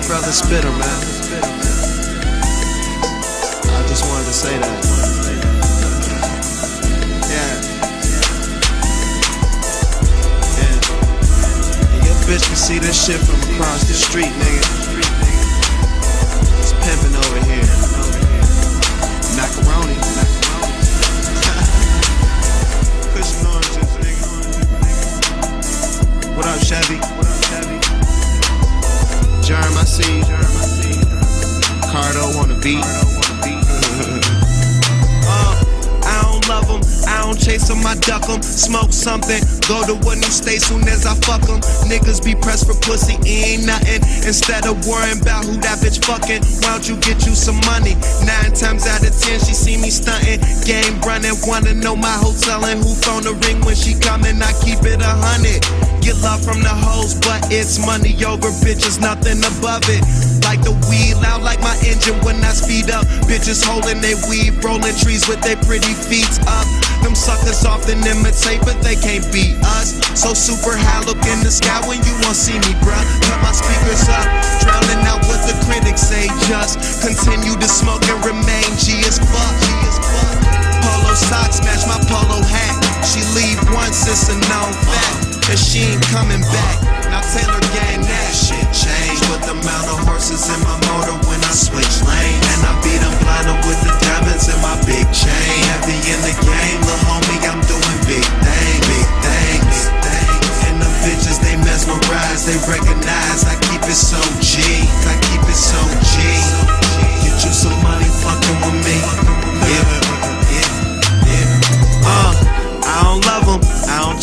brother Spitta, man. I just wanted to say that. Yeah. Yeah. And your bitch can see this shit from across the street, nigga. It's pimping over here. Macaroni. Pushing oranges, nigga. What up, Chevy? Cardo on the beat. Uh, I don't. I don't chase them, I duck them, Smoke something, go to a new state soon as I fuck them. Niggas be pressed for pussy, ain't nothing. Instead of worrying about who that bitch fucking, why don't you get you some money? Nine times out of ten, she see me stunting. Game running, wanna know my hotel and who phone the ring when she coming. I keep it a hundred. Get love from the hoes, but it's money over bitches, nothing above it. Like the weed, loud like my engine when I speed up. Bitches holding they weed, rolling trees with their pretty feet up. Them suckers often imitate, but they can't beat us. So super high, look in the sky when you won't see me, bruh. Cut my speakers up, drowning out what the critics say. Just continue to smoke and remain G as fuck. G as fuck. And she ain't coming back. Now Taylor gang that shit changed. With the amount of horses in my motor when I switch lanes. And I beat them blinder with the diamonds in my big chain. Heavy in the game, little homie, I'm doing big things, big things, big things. And the bitches, they mesmerize, they recognize I keep it so G. I keep it so G. Get you some money fucking with me. Yeah,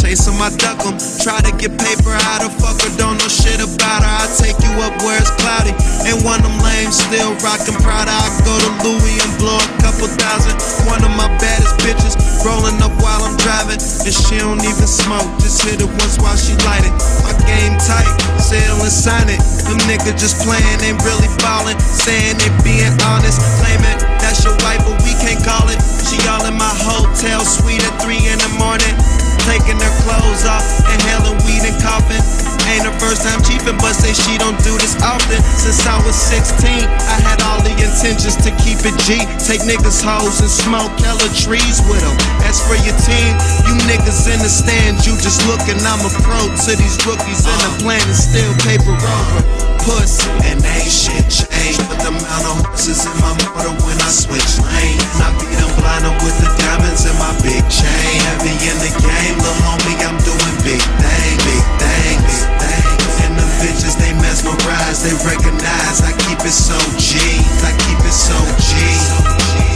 chase them, I duck them. Try to get paper out of fucker, don't know shit about her. I take you up where it's cloudy. And one of them lames still rockin' Prada. I go to Louis and blow a couple thousand. One of my baddest bitches rolling up while I'm driving. And she don't even smoke, just hit it once while she light it. My game tight, sell and sign it. Them niggas just playing, ain't really ballin'. Saying they being honest, claiming that's your wife, but we can't call it. She all in my hotel suite at 3 in the morning. Taking her clothes off, inhaling weed and coughing. Ain't her first time cheaping, but say she don't do this often. Since I was 16, I had all the intentions to keep it G. Take niggas' hoes and smoke hella trees with them. As for your team, you niggas in the stand, you just looking. I'm a pro to these rookies, and the plan is still paper over. Puss, and ain't shit changed. But the amount of horses in my motor when I switch lane. I beat them blinder with the diamonds in my big chain. Heavy in the game, little homie, I'm doing big things, big things, big things. And the bitches, they mesmerize, they recognize. I keep it so G, I keep it so G.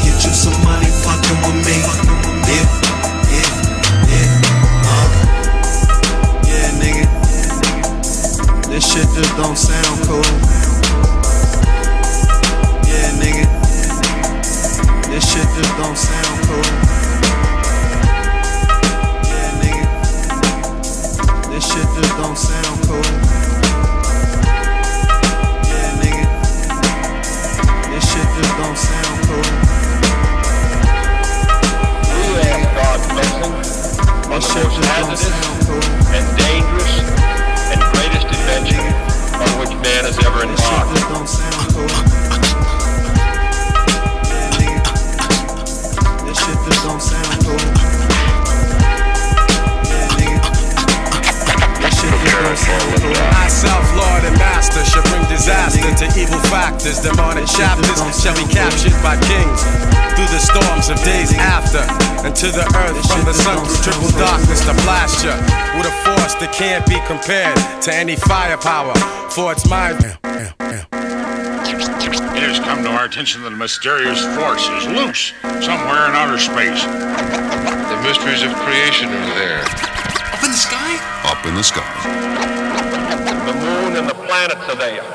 Get you some money fucking with me. Yeah, This shit just don't sound cool. Yeah, nigga. This shit just don't sound cool. Yeah, nigga. This shit just don't sound cool. Yeah, nigga. This shit just don't sound cool. This shit just don't sound cool. and dangerous and greatest invention on which man has ever embarked. This shit just don't sound cool. I, self-lord and master, shall bring disaster to evil factors. Demonic chapters shall be captured by kings through the storms of days after, and to the earth from the sun through triple darkness to blast ya with a force that can't be compared to any firepower. For it's mine. It has come to our attention that a mysterious force is loose somewhere in outer space. The mysteries of creation are there. Up in the sky? Up in the sky. The moon and the planets are there.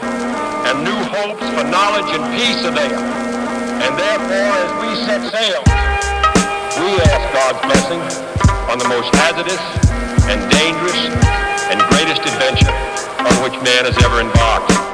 And new hopes for knowledge and peace are there. And therefore, as we set sail, we ask God's blessing on the most hazardous and dangerous and greatest adventure on which man has ever embarked.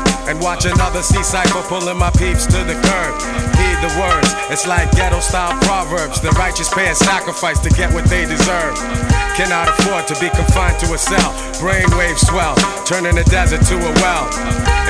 And watch another sea cycle pulling my peeps to the curb. Heed the words. It's like ghetto style proverbs. The righteous pay a sacrifice to get what they deserve. Cannot afford to be confined to a cell. Brainwaves swell, turning the desert to a well.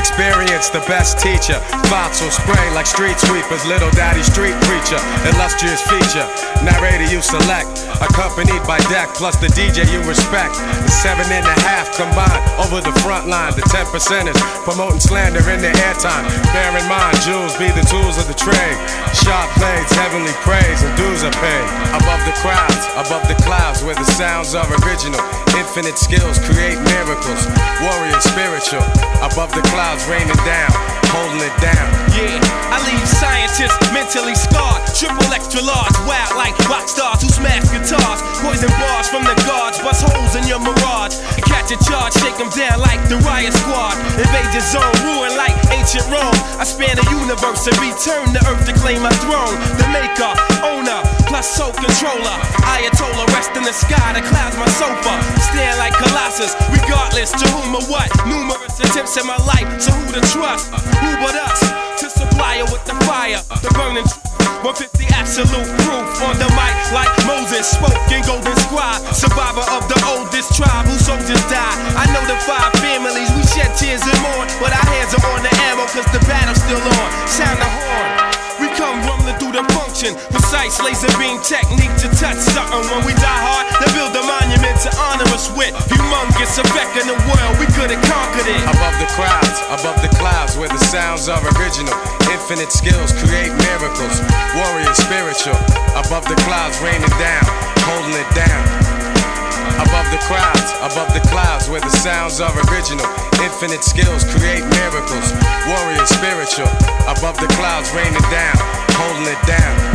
Experience the best teacher. Thoughts will spray like street sweepers. Little daddy street preacher. Illustrious feature. Narrator you select. Accompanied by deck plus the DJ you respect. The seven and a half combined over the front line. The ten percenters promoting slander in their airtime. Bear in mind, jewels be the tools of the trade. Sharp blades, heavenly praise, and dues are paid. Above the crowds, above the clouds, where the sounds are original. Infinite skills create miracles. Warrior spiritual. Above the clouds, raining down, holding it down. Yeah, I leave scientists mentally scarred. Triple extra large, wild like rock stars who smash guitars. Poison bars from the guards, bust holes in your mirage. Catch a charge, shake them down like the riot squad. Invade the zone, ruin like ancient Rome. I span the universe and return to earth to claim my throne. The maker, owner, plus soul controller. Ayatollah, rest in the sky, the clouds my sofa. Stand like Colossus, regardless to whom or what. Numerous attempts in my life, so who to trust? Who but us? To supply with the fire, the burning truth. 150 absolute proof on the mic like Moses spoke in Golden Scribe. Survivor of the oldest tribe whose soldiers died. I know the five families, we shed tears and mourn. But our hands are on the ammo cause the battle's still on. Sound the horn. We come rumbling through the function. Precise laser beam technique to touch something. When we die hard, they build a monument to honor us with. Humongous effect in the world, we could have conquered it. Above the crowds, above the clouds, where the sounds are original. Infinite skills create miracles. Warrior spiritual. Above the clouds, raining down, holding it down. Above the crowds, above the clouds, where the sounds are original. Infinite skills create miracles. Warrior spiritual. Above the clouds, raining down, holding it down.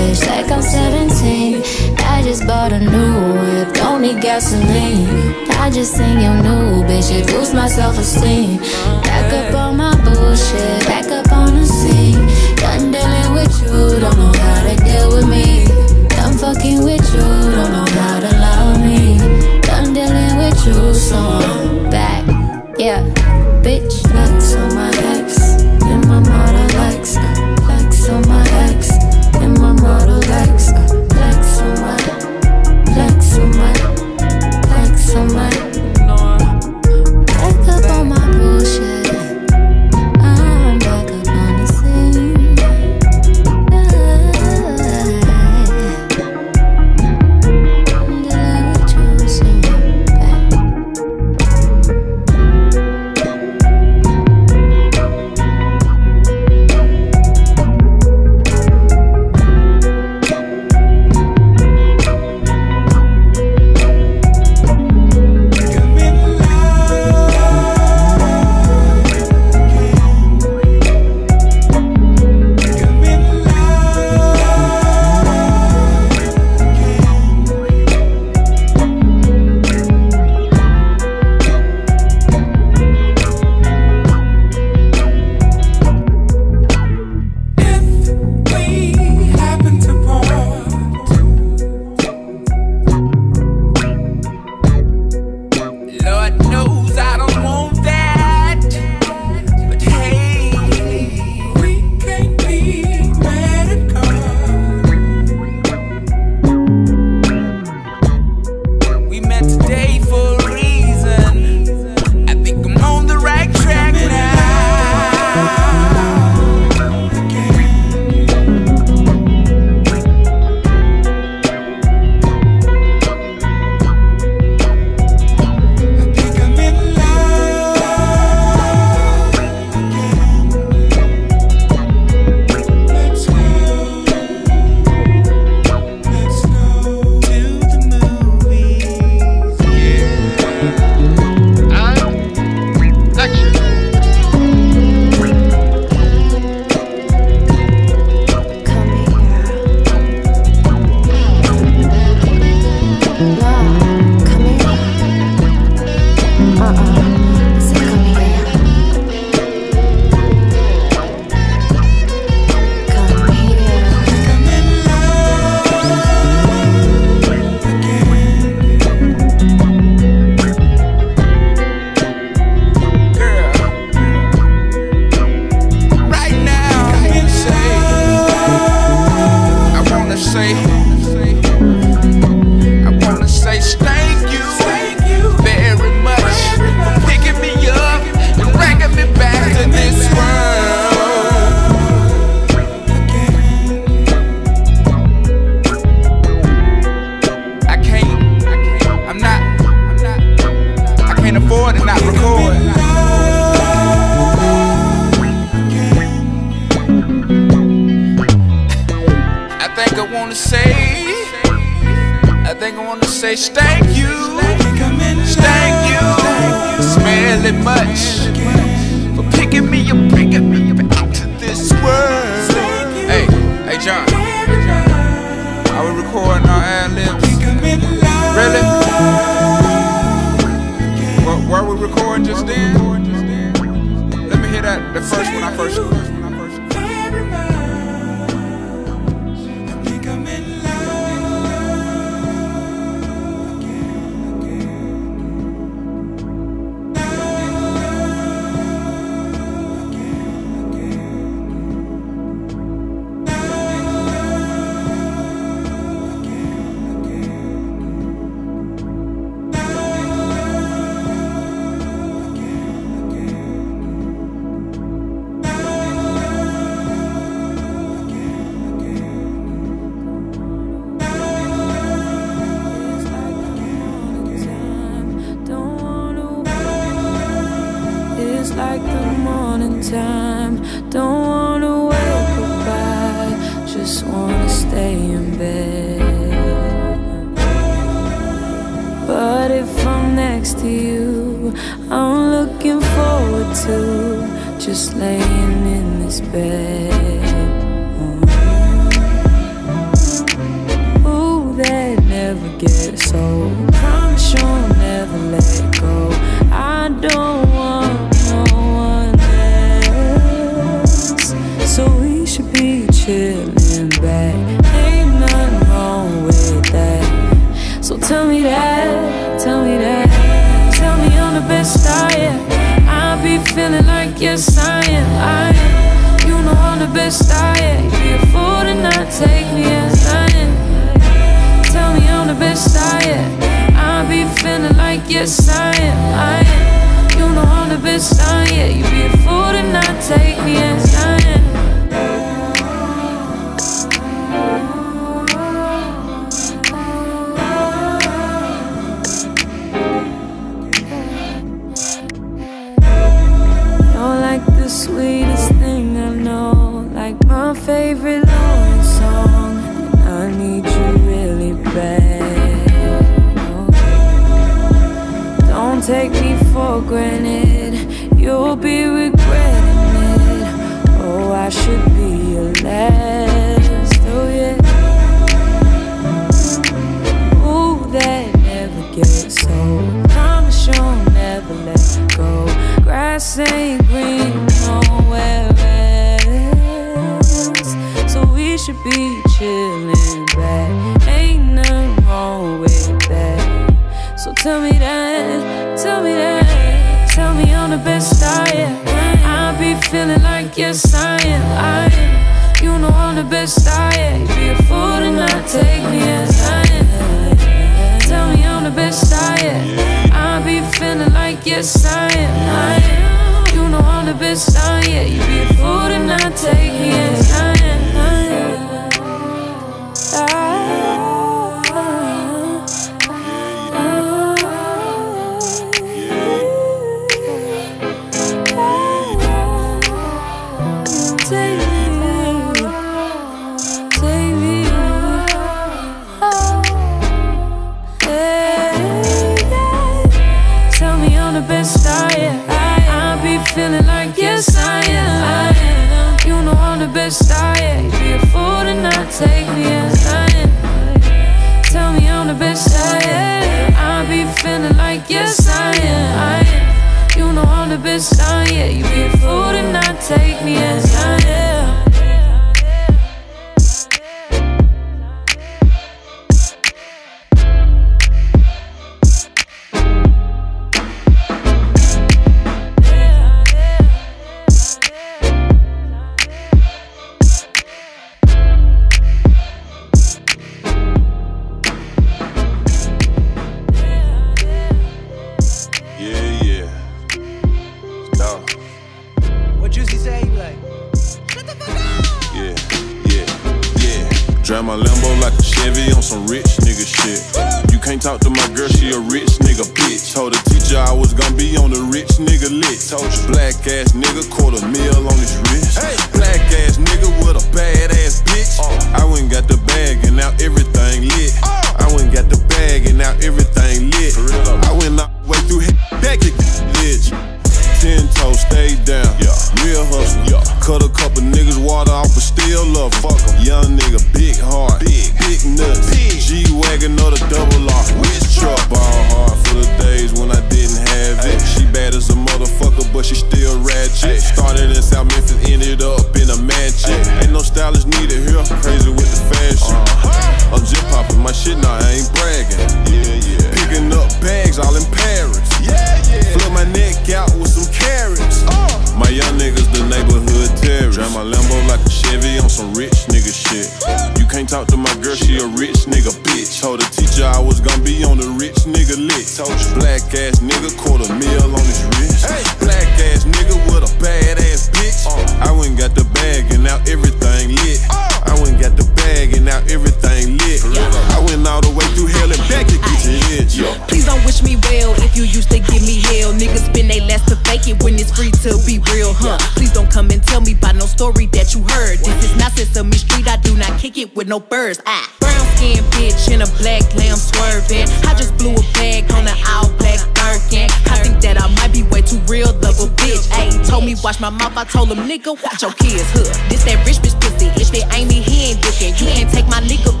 Blew a bag on an all black Birkin. I think that I might be way too real a bitch. Ayy, told me watch my mouth. I told him nigga watch your kids. Huh. This that rich bitch pussy. If it ain't me, he ain't looking. You can't take my nigga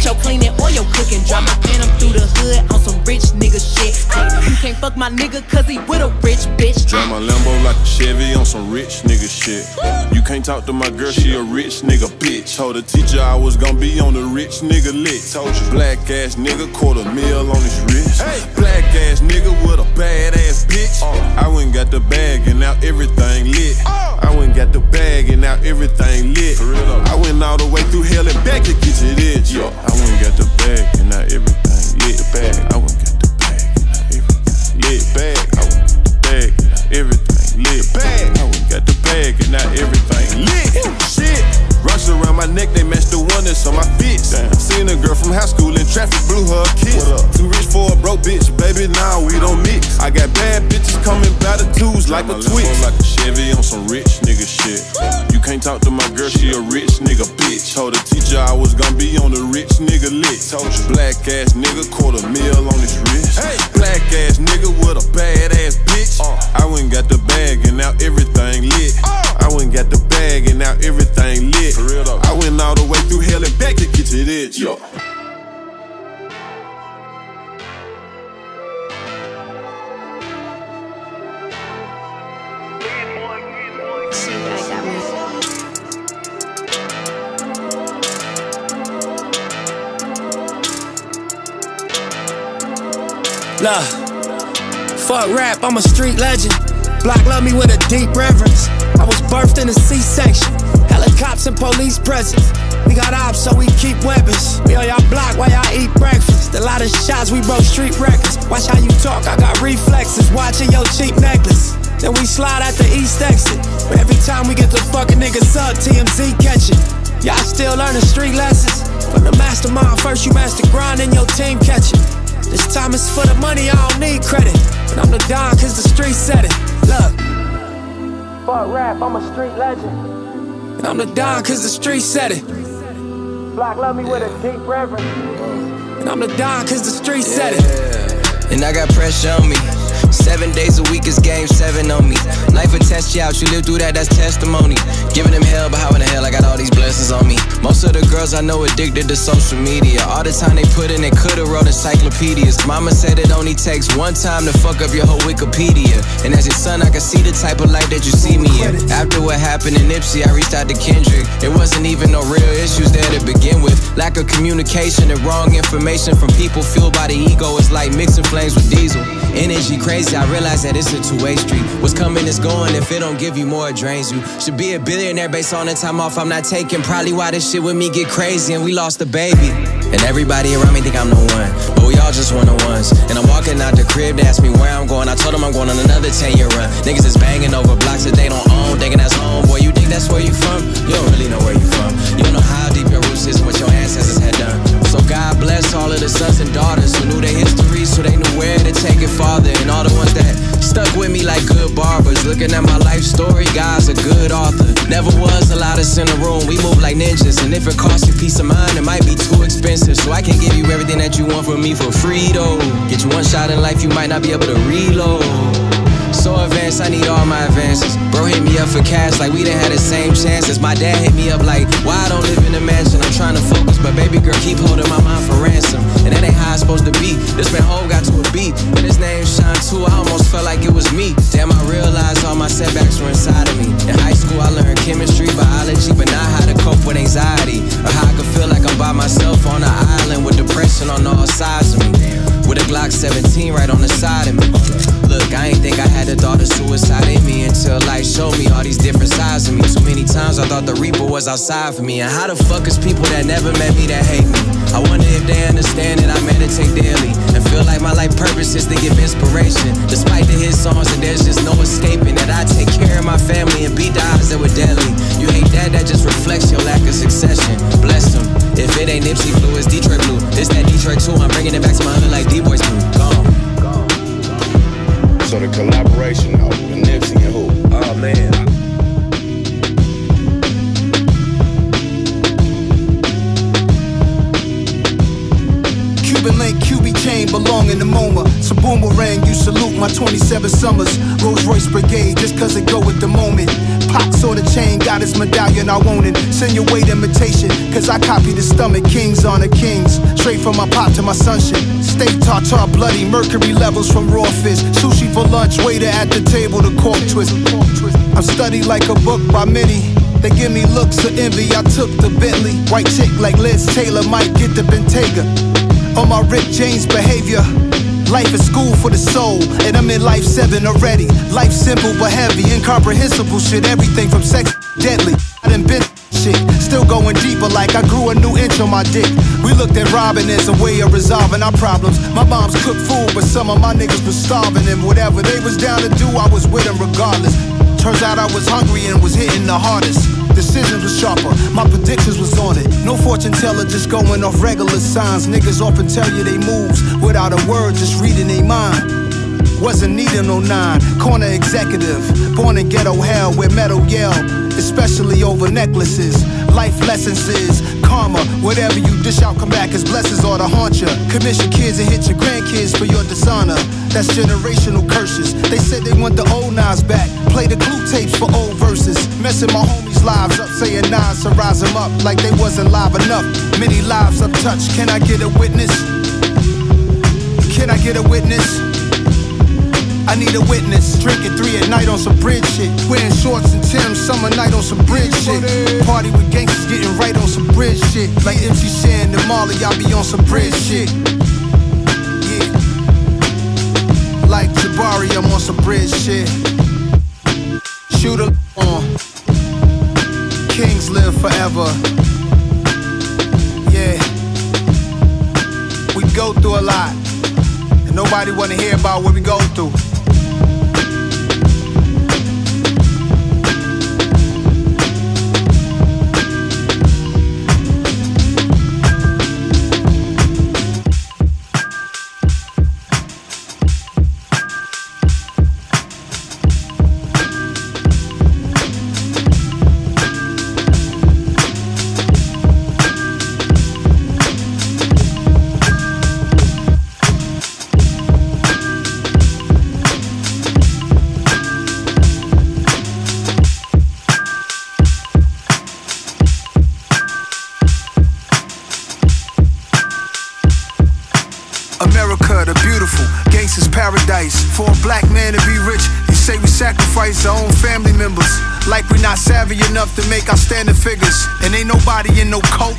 with your cleaning or your cooking. Drive my phantom through the hood on some rich nigga shit. Ayy, you can't fuck my nigga cause he with a rich bitch. Drive my Lambo like a Chevy on some rich nigga shit. You can't talk to my girl, she a rich nigga bitch. Told the teacher I was gonna be on the rich nigga lit. Told you black ass nigga quarter mil on his wrist. Black ass nigga with a bad ass bitch. I went got the bag and now everything lit. I went got the bag and now everything lit. I went all the way through hell and back to get to this. Yo, I went got the bag and now everything lit. The bag, I went got the bag and now everything lit. Bag, I went got the bag and now everything lit. Bag, I went got the bag and now everything lit. Shit. Rush around my neck, they match the one that's on my fits. Seen a girl from high school in traffic, blew her a kiss. Too rich for a broke bitch, baby, now we don't mix. I got bad bitches coming by the twos like a Twix. like a Chevy on some rich nigga shit. You can't talk to my girl, she a rich nigga bitch. Told the teacher I was gonna be on the rich nigga lit. Told you black ass nigga, quarter mil on his wrist. Black ass nigga with a bad ass bitch. Uh. I went got the bag and now everything lit. Uh. I went got the bag and now everything lit. real I went all the way through hell and back to get to this. Yo. Look, fuck rap, I'm a street legend. Block love me with a deep reverence. I was birthed in a C-section. Helicopters and police presence. We got ops, so we keep weapons. We on y'all block while y'all eat breakfast. A lot of shots, we broke street records. Watch how you talk, I got reflexes. Watching your cheap necklace. Then we slide at the east exit. But every time we get the fucking niggas up, TMZ catch it. Y'all still learning street lessons. From the mastermind, first you master grind and your team catch it. This time it's for the money, I don't need credit. But I'm the Don cause the street said it. Look. Fuck rap, I'm a street legend. And I'm the Don cause the street said it. Block love me with a deep reverence. And I'm the Don cause the street said it. And I got pressure on me. Seven days a week is game seven on me. Life will test you out, you live through that, that's testimony. Giving them hell, but how in the hell I got all these blessings on me? Most of the girls I know addicted to social media. All the time they put in, they could've wrote encyclopedias. Mama said it only takes one time to fuck up your whole Wikipedia. And as your son, I can see the type of life that you see me in. After what happened in Nipsey, I reached out to Kendrick. It wasn't even no real issues there to begin with. Lack of communication and wrong information from people fueled by the ego is like mixing flames with diesel. Energy crazy, I realize that it's a two-way street. What's coming is going, if it don't give you more, it drains you. Should be a billionaire based on the time off I'm not taking. Probably why this shit with me get crazy and we lost a baby. And everybody around me think I'm the one, but we all just one of ones. And I'm walking out the crib, they ask me where I'm going. I told them I'm going on another 10 year run. Niggas is banging over blocks that they don't own, thinking that's home. Boy, you think that's where you from? You don't really know where you from. You don't know how deep your roots is and what your ancestors had done. So God bless all of the sons and daughters who knew their history, so they knew where to take it farther. And all the ones that stuck with me like good barbers. Looking at my life story, God's a good author. Never was a lot of in the room, we move like ninjas. And if it costs you peace of mind, it might be too expensive. So I can give you everything that you want from me for free, though. Get you one shot in life, you might not be able to reload. So advanced, I need all my advances. Bro hit me up for cash like we didn't have the same chances. My dad hit me up like, why I don't live in a mansion? I'm trying to focus, but baby girl keep holding my mind for ransom. And that ain't how it's supposed to be. This man Hov got to a beat, and his name Shine too. I almost felt like it was me. Damn, I realized all my setbacks were inside of me. In high school, I learned chemistry, biology, but not how to cope with anxiety. Or how I could feel like I'm by myself on an island with depression on all sides of me. With a Glock 17 right on the side of me. Look, I ain't think I had a of suicide in me until life showed me all these different sides of me. Too many times I thought the Reaper was outside for me. And how the fuck is people that never met me that hate me? I wonder if they understand that I meditate daily and feel like my life purpose is to give inspiration. Despite the hit songs, and there's just no escaping that I take care of my family and beat the odds that were deadly. You hate that, that just reflects your lack of succession. Bless them. If it ain't Nipsey Blue, it's Detroit Blue. It's that Detroit too. I'm bringing it back to my hood like D-Boys do. Gone. So the collaboration out Nipsey and who? Oh man. Cuban link, QB chain, belong in the MoMA. Some boomerang, you salute my 27 summers. Rolls Royce Brigade, just cause it go with the moment. Pac saw the chain, got his medallion, I want it. Send your weight imitation, cause I copy the stomach. Kings on the kings, straight from my pop to my sunshine. Steak tartar, bloody mercury levels from raw fish. Sushi for lunch, waiter at the table, the cork twist. I'm studied like a book by many. They give me looks of envy, I took the Bentley. White chick like Liz Taylor might get the Bentayga. On my Rick James behavior. Life is school for the soul, and I'm in life seven already. Life simple but heavy, incomprehensible shit. Everything from sex deadly. I done been shit, still going deeper like I grew a new inch on my dick. We looked at robbing as a way of resolving our problems. My mom's cooked food, but some of my niggas was starving, and whatever they was down to do, I was with them regardless. Turns out I was hungry and was hitting the hardest. Decisions was sharper, my predictions was on it. No fortune teller, just going off regular signs. Niggas often tell you they moves without a word, just reading they mind. Wasn't needing no nine, corner executive. Born in ghetto hell where metal yell, especially over necklaces. Life lessons is karma. Whatever you dish out, come back as blessings or to haunt ya. Commission kids and hit your grandkids for your dishonor. That's generational curses. They said they want the old Nas back. Play the clue tapes for old verses. Messing my homies' lives up, saying nines to rise them up like they wasn't live enough. Many lives I've touched. Can I get a witness? Can I get a witness? I need a witness. Drinking three at night on some bridge shit. Wearing shorts and Tim's summer night on some bridge shit. Party with gangsters getting right on some bridge shit. Like MC Shan and Marley, I be on some bridge shit. Yeah. Like Jabari, I'm on some bridge shit. Shoot Shooter uh. on. Kings live forever. Yeah. We go through a lot. And nobody wanna hear about what we go through. Enough to make outstanding figures. And ain't nobody in no cult.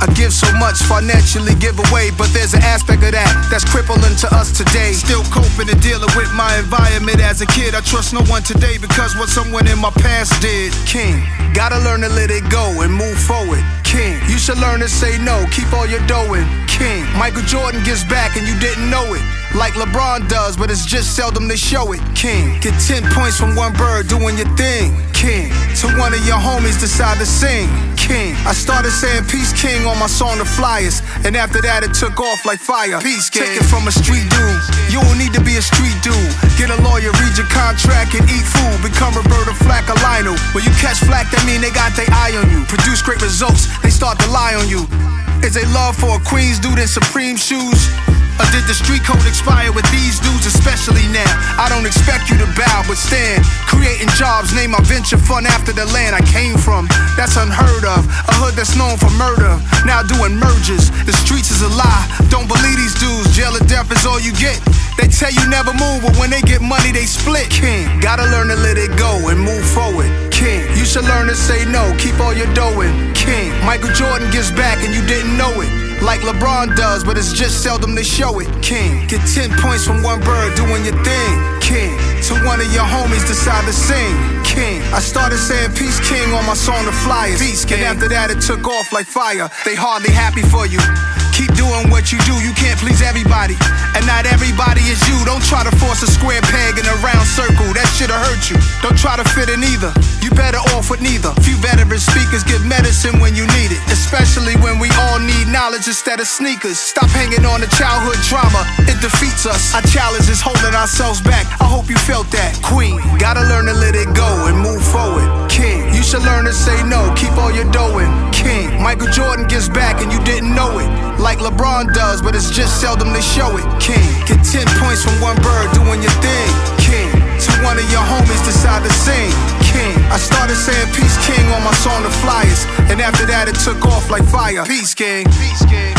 I give so much financially give away, but there's an aspect of that that's crippling to us today. Still coping and dealing with my environment as a kid. I trust no one today because what someone in my past did. King, gotta learn to let it go and move forward. King, you should learn to say no, keep all your in. King, Michael Jordan gives back and you didn't know it. Like LeBron does, but it's just seldom they show it. King, get 10 points from one bird doing your thing. King, to one of your homies decide to sing. King, I started saying Peace King on my song The Flyest, and after that it took off like fire. Peace King. Take it from a street dude. You don't need to be a street dude. Get a lawyer, read your contract, and eat food. Become Roberta Flack or Lionel. When you catch flack, that mean they got their eye on you. Produce great results, they start to lie on you. Is a love for a Queens dude in Supreme shoes? Or did the street code expire with these dudes, especially now? I don't expect you to bow, but stand. Creating jobs, name my venture fund after the land I came from. That's unheard of. A hood that's known for murder, now doing mergers. The streets is a lie. Don't believe these dudes. Jail or death is all you get. They tell you never move, but when they get money, they split. King, gotta learn to let it go and move forward. King, you should learn to say no, keep all your dough in. King, Michael Jordan gives back and you didn't know it. Like LeBron does, but it's just seldom they show it. King, get 10 points from one bird doing your thing. King, to one of your homies decide to sing. King, I started saying Peace King on my song The Flyest. Peace King. And after that, it took off like fire. They hardly happy for you. Keep doing what you do, you can't please everybody. And not everybody is you. Don't try to force a square peg in a round circle, that shit'll hurt you. Don't try to fit in either, you better off with neither. Few veteran speakers give medicine when you need it, especially when we all need knowledge instead of sneakers. Stop hanging on to childhood trauma, it defeats us. Our challenge is holding ourselves back. I hope you felt that. Queen, gotta learn to let it go and move forward. King, should learn to say no. Keep all your dough in. King. Michael Jordan gets back and you didn't know it. Like LeBron does, but it's just seldom they show it. King. Get 10 points from one bird doing your thing. King. To one of your homies decide to sing. King. I started saying Peace King on my song The Flyest. And after that it took off like fire. Peace King. Peace King.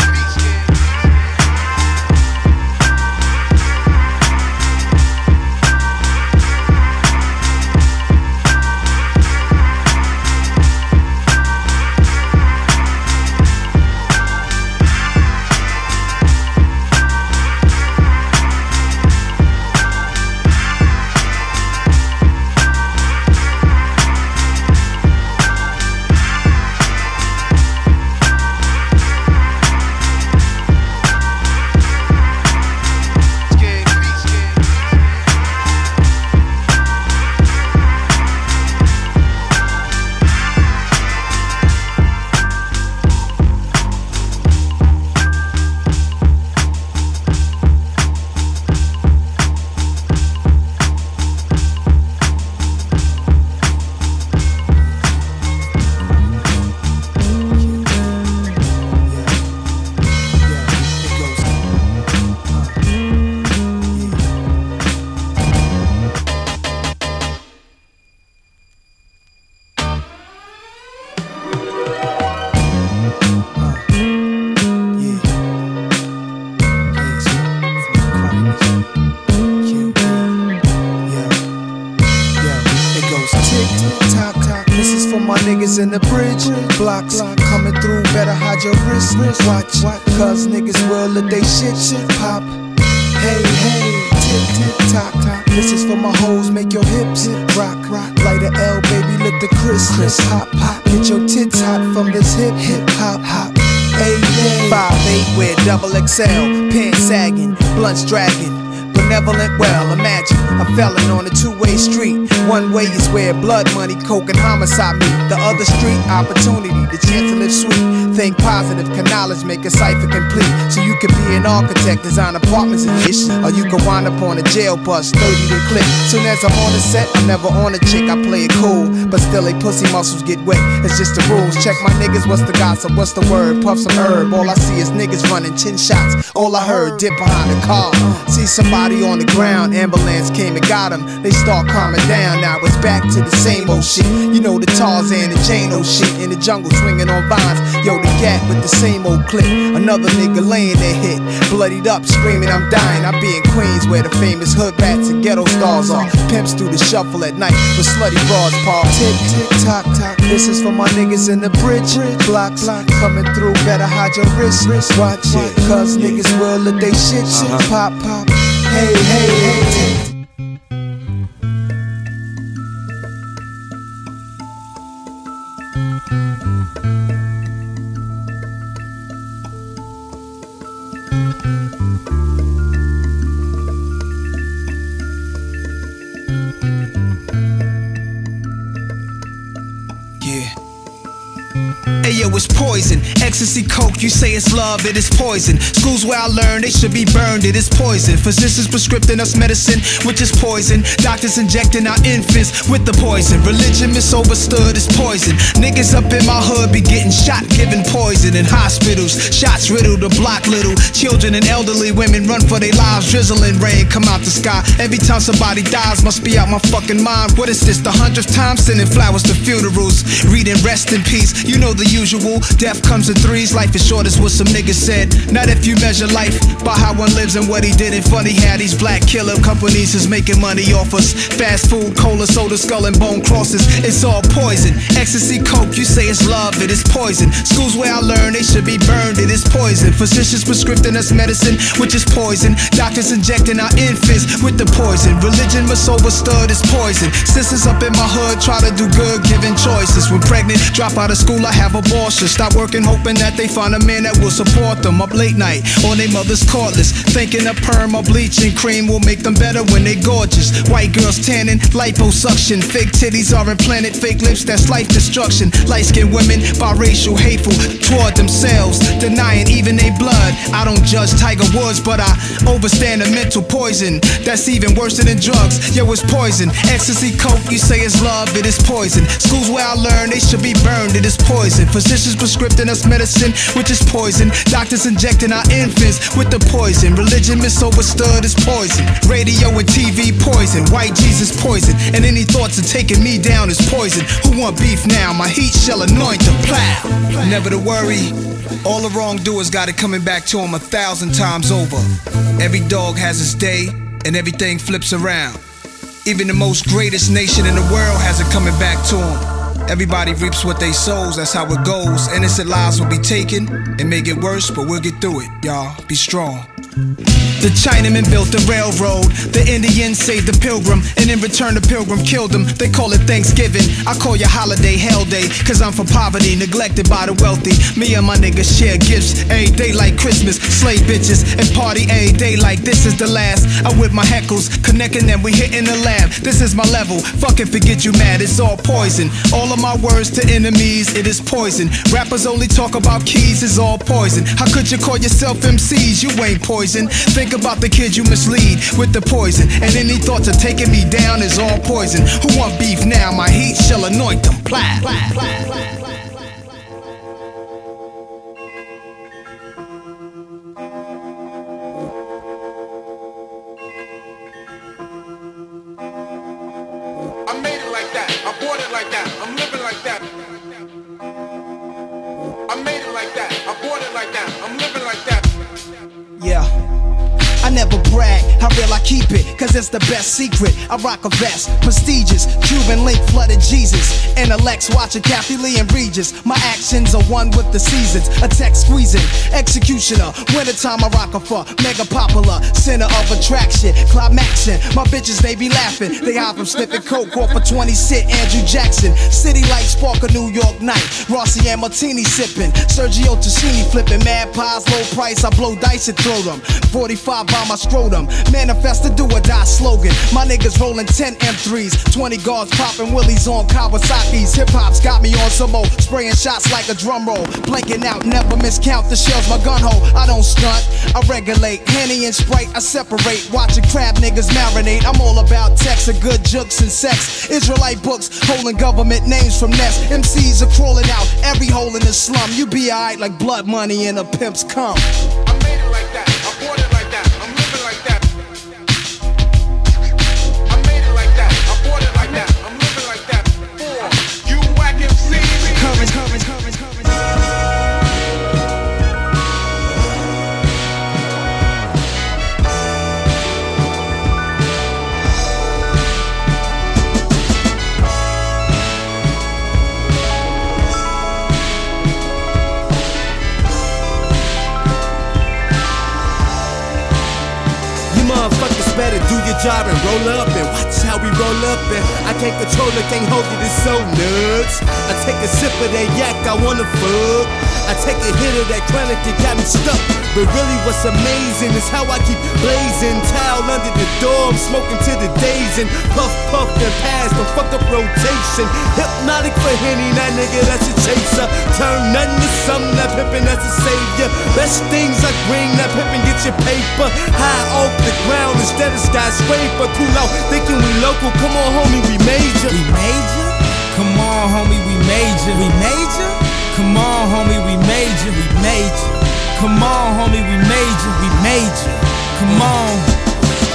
Better your wrist. Watch, cause niggas will let they shit shit pop. Hey hey, tick tick tock tock. This is for my hoes. Make your hips rock rock. Light a L, baby, let the crisp crisp hop hop. Get your tits hot from this hip hip hop hop. Hey, hey. Five eight with double XL, pants sagging, blunts dragging. Benevolent, well, imagine a felon on a two-way street. One way is where blood money, coke, and homicide meet. The other street, opportunity, the chance to live sweet. Think positive, can knowledge make a cipher complete. So you can be an architect, design apartments and ish. Or you can wind up on a jail bus, 30 to clip. Soon as I'm on the set, I'm never on a chick, I play it cool. But still, they pussy muscles get wet. It's just the rules. Check my niggas, what's the gossip? What's the word? Puff some herb. All I see is niggas running 10 shots. All I heard, dip behind the car. See somebody on the ground, ambulance came and got him. They start calming down. Now it's back to the same old shit. You know the Tarzan and old shit in the jungle swinging on vines. Yo, the gap with the same old clip. Another nigga laying there hit, bloodied up, screaming I'm dying. I be in Queens where the famous hood rats and ghetto stars are. Pimps do the shuffle at night with slutty broads paw. Tick tick tock tock. This is for my niggas in the bridge blocks coming through. Better hide your wrist. Watch it, cause niggas will let they shit shit pop pop. Hey hey hey. Say it's love, it is poison. Schools where I learned they should be burned, it is poison. Physicians prescribing us medicine, which is poison. Doctors injecting our infants with the poison. Religion misunderstood is poison. Niggas up in my hood be getting shot, giving poison in hospitals. Shots riddle the block little. Children and elderly women run for their lives. Drizzling rain come out the sky. Every time somebody dies, must be out my fucking mind. What is this? The hundredth time sending flowers to funerals. Reading rest in peace. You know the usual. Death comes in threes. Life is short, what some niggas said. Not if you measure life by how one lives and what he did. And funny how these black killer companies is making money off us. Fast food, cola, soda, skull and bone crosses. It's all poison. Ecstasy, coke, you say it's love, it is poison. Schools where I learned they should be burned, it is poison. Physicians prescribing us medicine, which is poison. Doctors injecting our infants with the poison. Religion misunderstood is poison. Sisters up in my hood try to do good, giving choices. When pregnant, drop out of school, I have a abortion. Stop working, hoping that they find a man that will support them. Up late night on their mother's cordless, thinking a perm or bleaching cream will make them better when they gorgeous. White girls tanning, liposuction. Fake titties are implanted, fake lips, that's life destruction. Light skinned women, biracial, hateful toward themselves, denying even their blood. I don't judge Tiger Woods, but I overstand the mental poison. That's even worse than drugs. Yo, it's poison. Ecstasy, coke, you say it's love, it is poison. Schools where I learn, they should be burned, it is poison. Physicians prescribing us medicine, which is poison. Doctors injecting our infants with the poison. Religion misunderstood is poison. Radio and TV poison. White Jesus poison. And any thoughts of taking me down is poison. Who want beef now? My heat shall anoint the plow. Never to worry. All the wrongdoers got it coming back to them a thousand times over. Every dog has its day, and everything flips around. Even the most greatest nation in the world has it coming back to them. Everybody reaps what they sows, that's how it goes. Innocent lives will be taken and may get worse, but we'll get through it, y'all. Be strong. The Chinaman built the railroad. The Indians saved the pilgrim. And in return, the pilgrim killed him. They call it Thanksgiving. I call your holiday Hell Day. Cause I'm from poverty, neglected by the wealthy. Me and my niggas share gifts. Every day like Christmas. Slave bitches and party every day like this is the last. I whip my heckles, connecting them. We hitting the lab. This is my level. Fucking forget you mad. It's all poison. All of my words to enemies, it is poison. Rappers only talk about keys, it's all poison. How could you call yourself MCs? You ain't poison. Think about the kids you mislead with the poison. And any thoughts of taking me down is all poison. Who want beef now? My heat shall anoint them. Plat. I brag, how real I keep it, cause it's the best secret. I rock a vest, prestigious, Cuban link flooded Jesus. Intellects watching Kathie Lee and Regis. My actions are one with the seasons. A text squeezing, executioner. Wintertime I rock a fuck, mega popular, center of attraction, climaxing. My bitches they be laughing, they hide from sniffing coke off a 20 cent Andrew Jackson. City lights spark a New York night. Rossi and Martini sipping, Sergio Tacchini flipping, mad pies, low price. I blow dice and throw them. 45 by my scrotum. Manifest the do or die slogan. My niggas rolling 10 M3s, 20 guards popping willies on Kawasaki's. Hip hop's got me on some more, spraying shots like a drum roll. Blanking out, never miscount the shells, my gun hole. I don't stunt, I regulate. Henny and Sprite, I separate. Watching crab niggas marinate. I'm all about text and good jokes and sex. Israelite books, holding government names from nests. MCs are crawling out every hole in the slum. You be alright like blood money in a pimp's cum. Job and roll up and watch how we roll up and I can't control it, can't hold it, it's so nuts. I take a sip of that yak, I wanna fuck. I take a hit of that chronic that got me stuck. But really what's amazing is how I keep blazing. Towel under the door, I'm smoking to the days and puff, puff, and pass the fuck up rotation. Hpnotiq for Henny, that nigga that's a chaser. Turn nothing to something, that pimpin' that's a savior. Best things like green, that pimpin' get your paper. High off the ground instead of skyscraper. Cool out, thinking we local. Come on, homie, we major. We major? Come on, homie, we major. We major? Come on, homie, we major. We major. Come on, homie, we major. We major. Come on.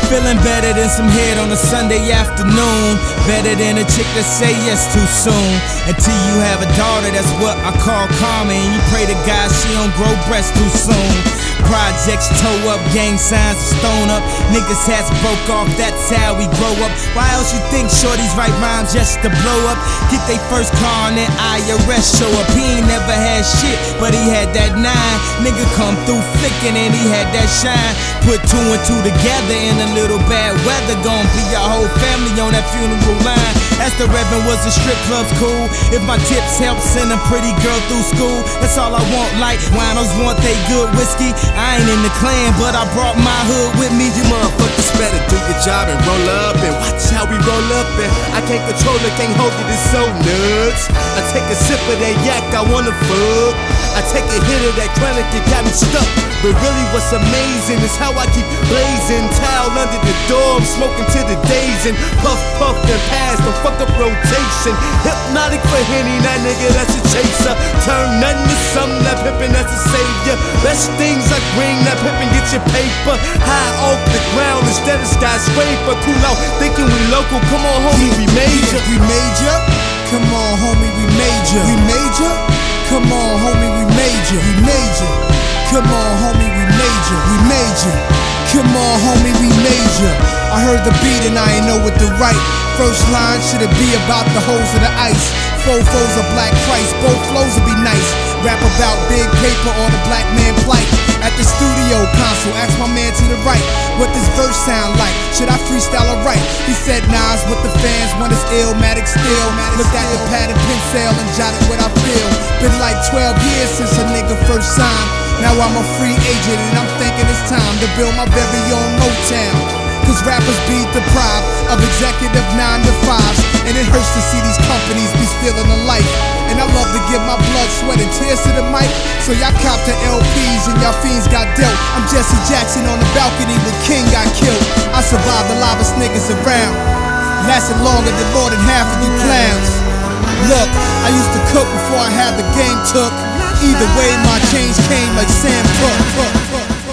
Feeling better than some head on a Sunday afternoon. Better than a chick that say yes too soon. Until you have a daughter, that's what I call karma. And you pray to God she don't grow breasts too soon. Projects, toe up, gang signs, stone up. Niggas hats broke off, that's how we grow up. Why else you think shorties write rhymes just to blow up? Get they first car and then IRS show up. He ain't never had shit, but he had that nine. Nigga come through flicking and he had that shine. Put two and two together in a little bad weather. Gonna be your whole family on that funeral line. As the Reverend was the strip club's cool. If my tips help send a pretty girl through school, that's all I want. Like winos want they good whiskey. I ain't in the clan, but I brought my hood with me. You motherfuckers better do your job and roll up and watch how we roll up. And I can't control it, can't hold it, it's so nuts. I take a sip of that yak, I wanna fuck. I take a hit of that chronic, it got me stuck. But really, what's amazing is how I keep blazing. Towel under the door, I'm smoking to the days and puff, puff, and pass the fuck up rotation. Hpnotiq for Henny, that nigga, that's a chaser. Turn nothing to something, that pimpin', that's a savior. Best things like ring, that pimpin', get your paper. High off the ground instead of skyscraper. Cool out, thinking we local. Come on, homie, we major. We major. Come on, homie, we major. We major. Come on, homie, we major. We major. Come on, homie, we major. We major. Come on, homie, we major. I heard the beat and I ain't know what to write. First line should it be about the holes of the ice? Four foes of black Christ, both flows would be nice. Rap about big paper or the black man plight. At the studio console, ask my man to the right, what this verse sound like? Should I freestyle or write? He said, Nas, what the fans want is Illmatic still. Looked at the pad and pencil and jotted what I feel. Been like 12 years since a nigga first signed. Now I'm a free agent and I'm thinking it's time to build my very own Motown. Cause rappers be deprived of executive 9 to 5s. And it hurts to see these companies be stealing the life. And I love to give my blood, sweat, and tears to the mic. So y'all cop the LPs and y'all fiends got dealt. I'm Jesse Jackson on the balcony when King got killed. I survived the lava's niggas around. Lasted longer than more than half of you clowns. Look, I used to cook before I had the game took. Either way, my change came like Sam Cooke.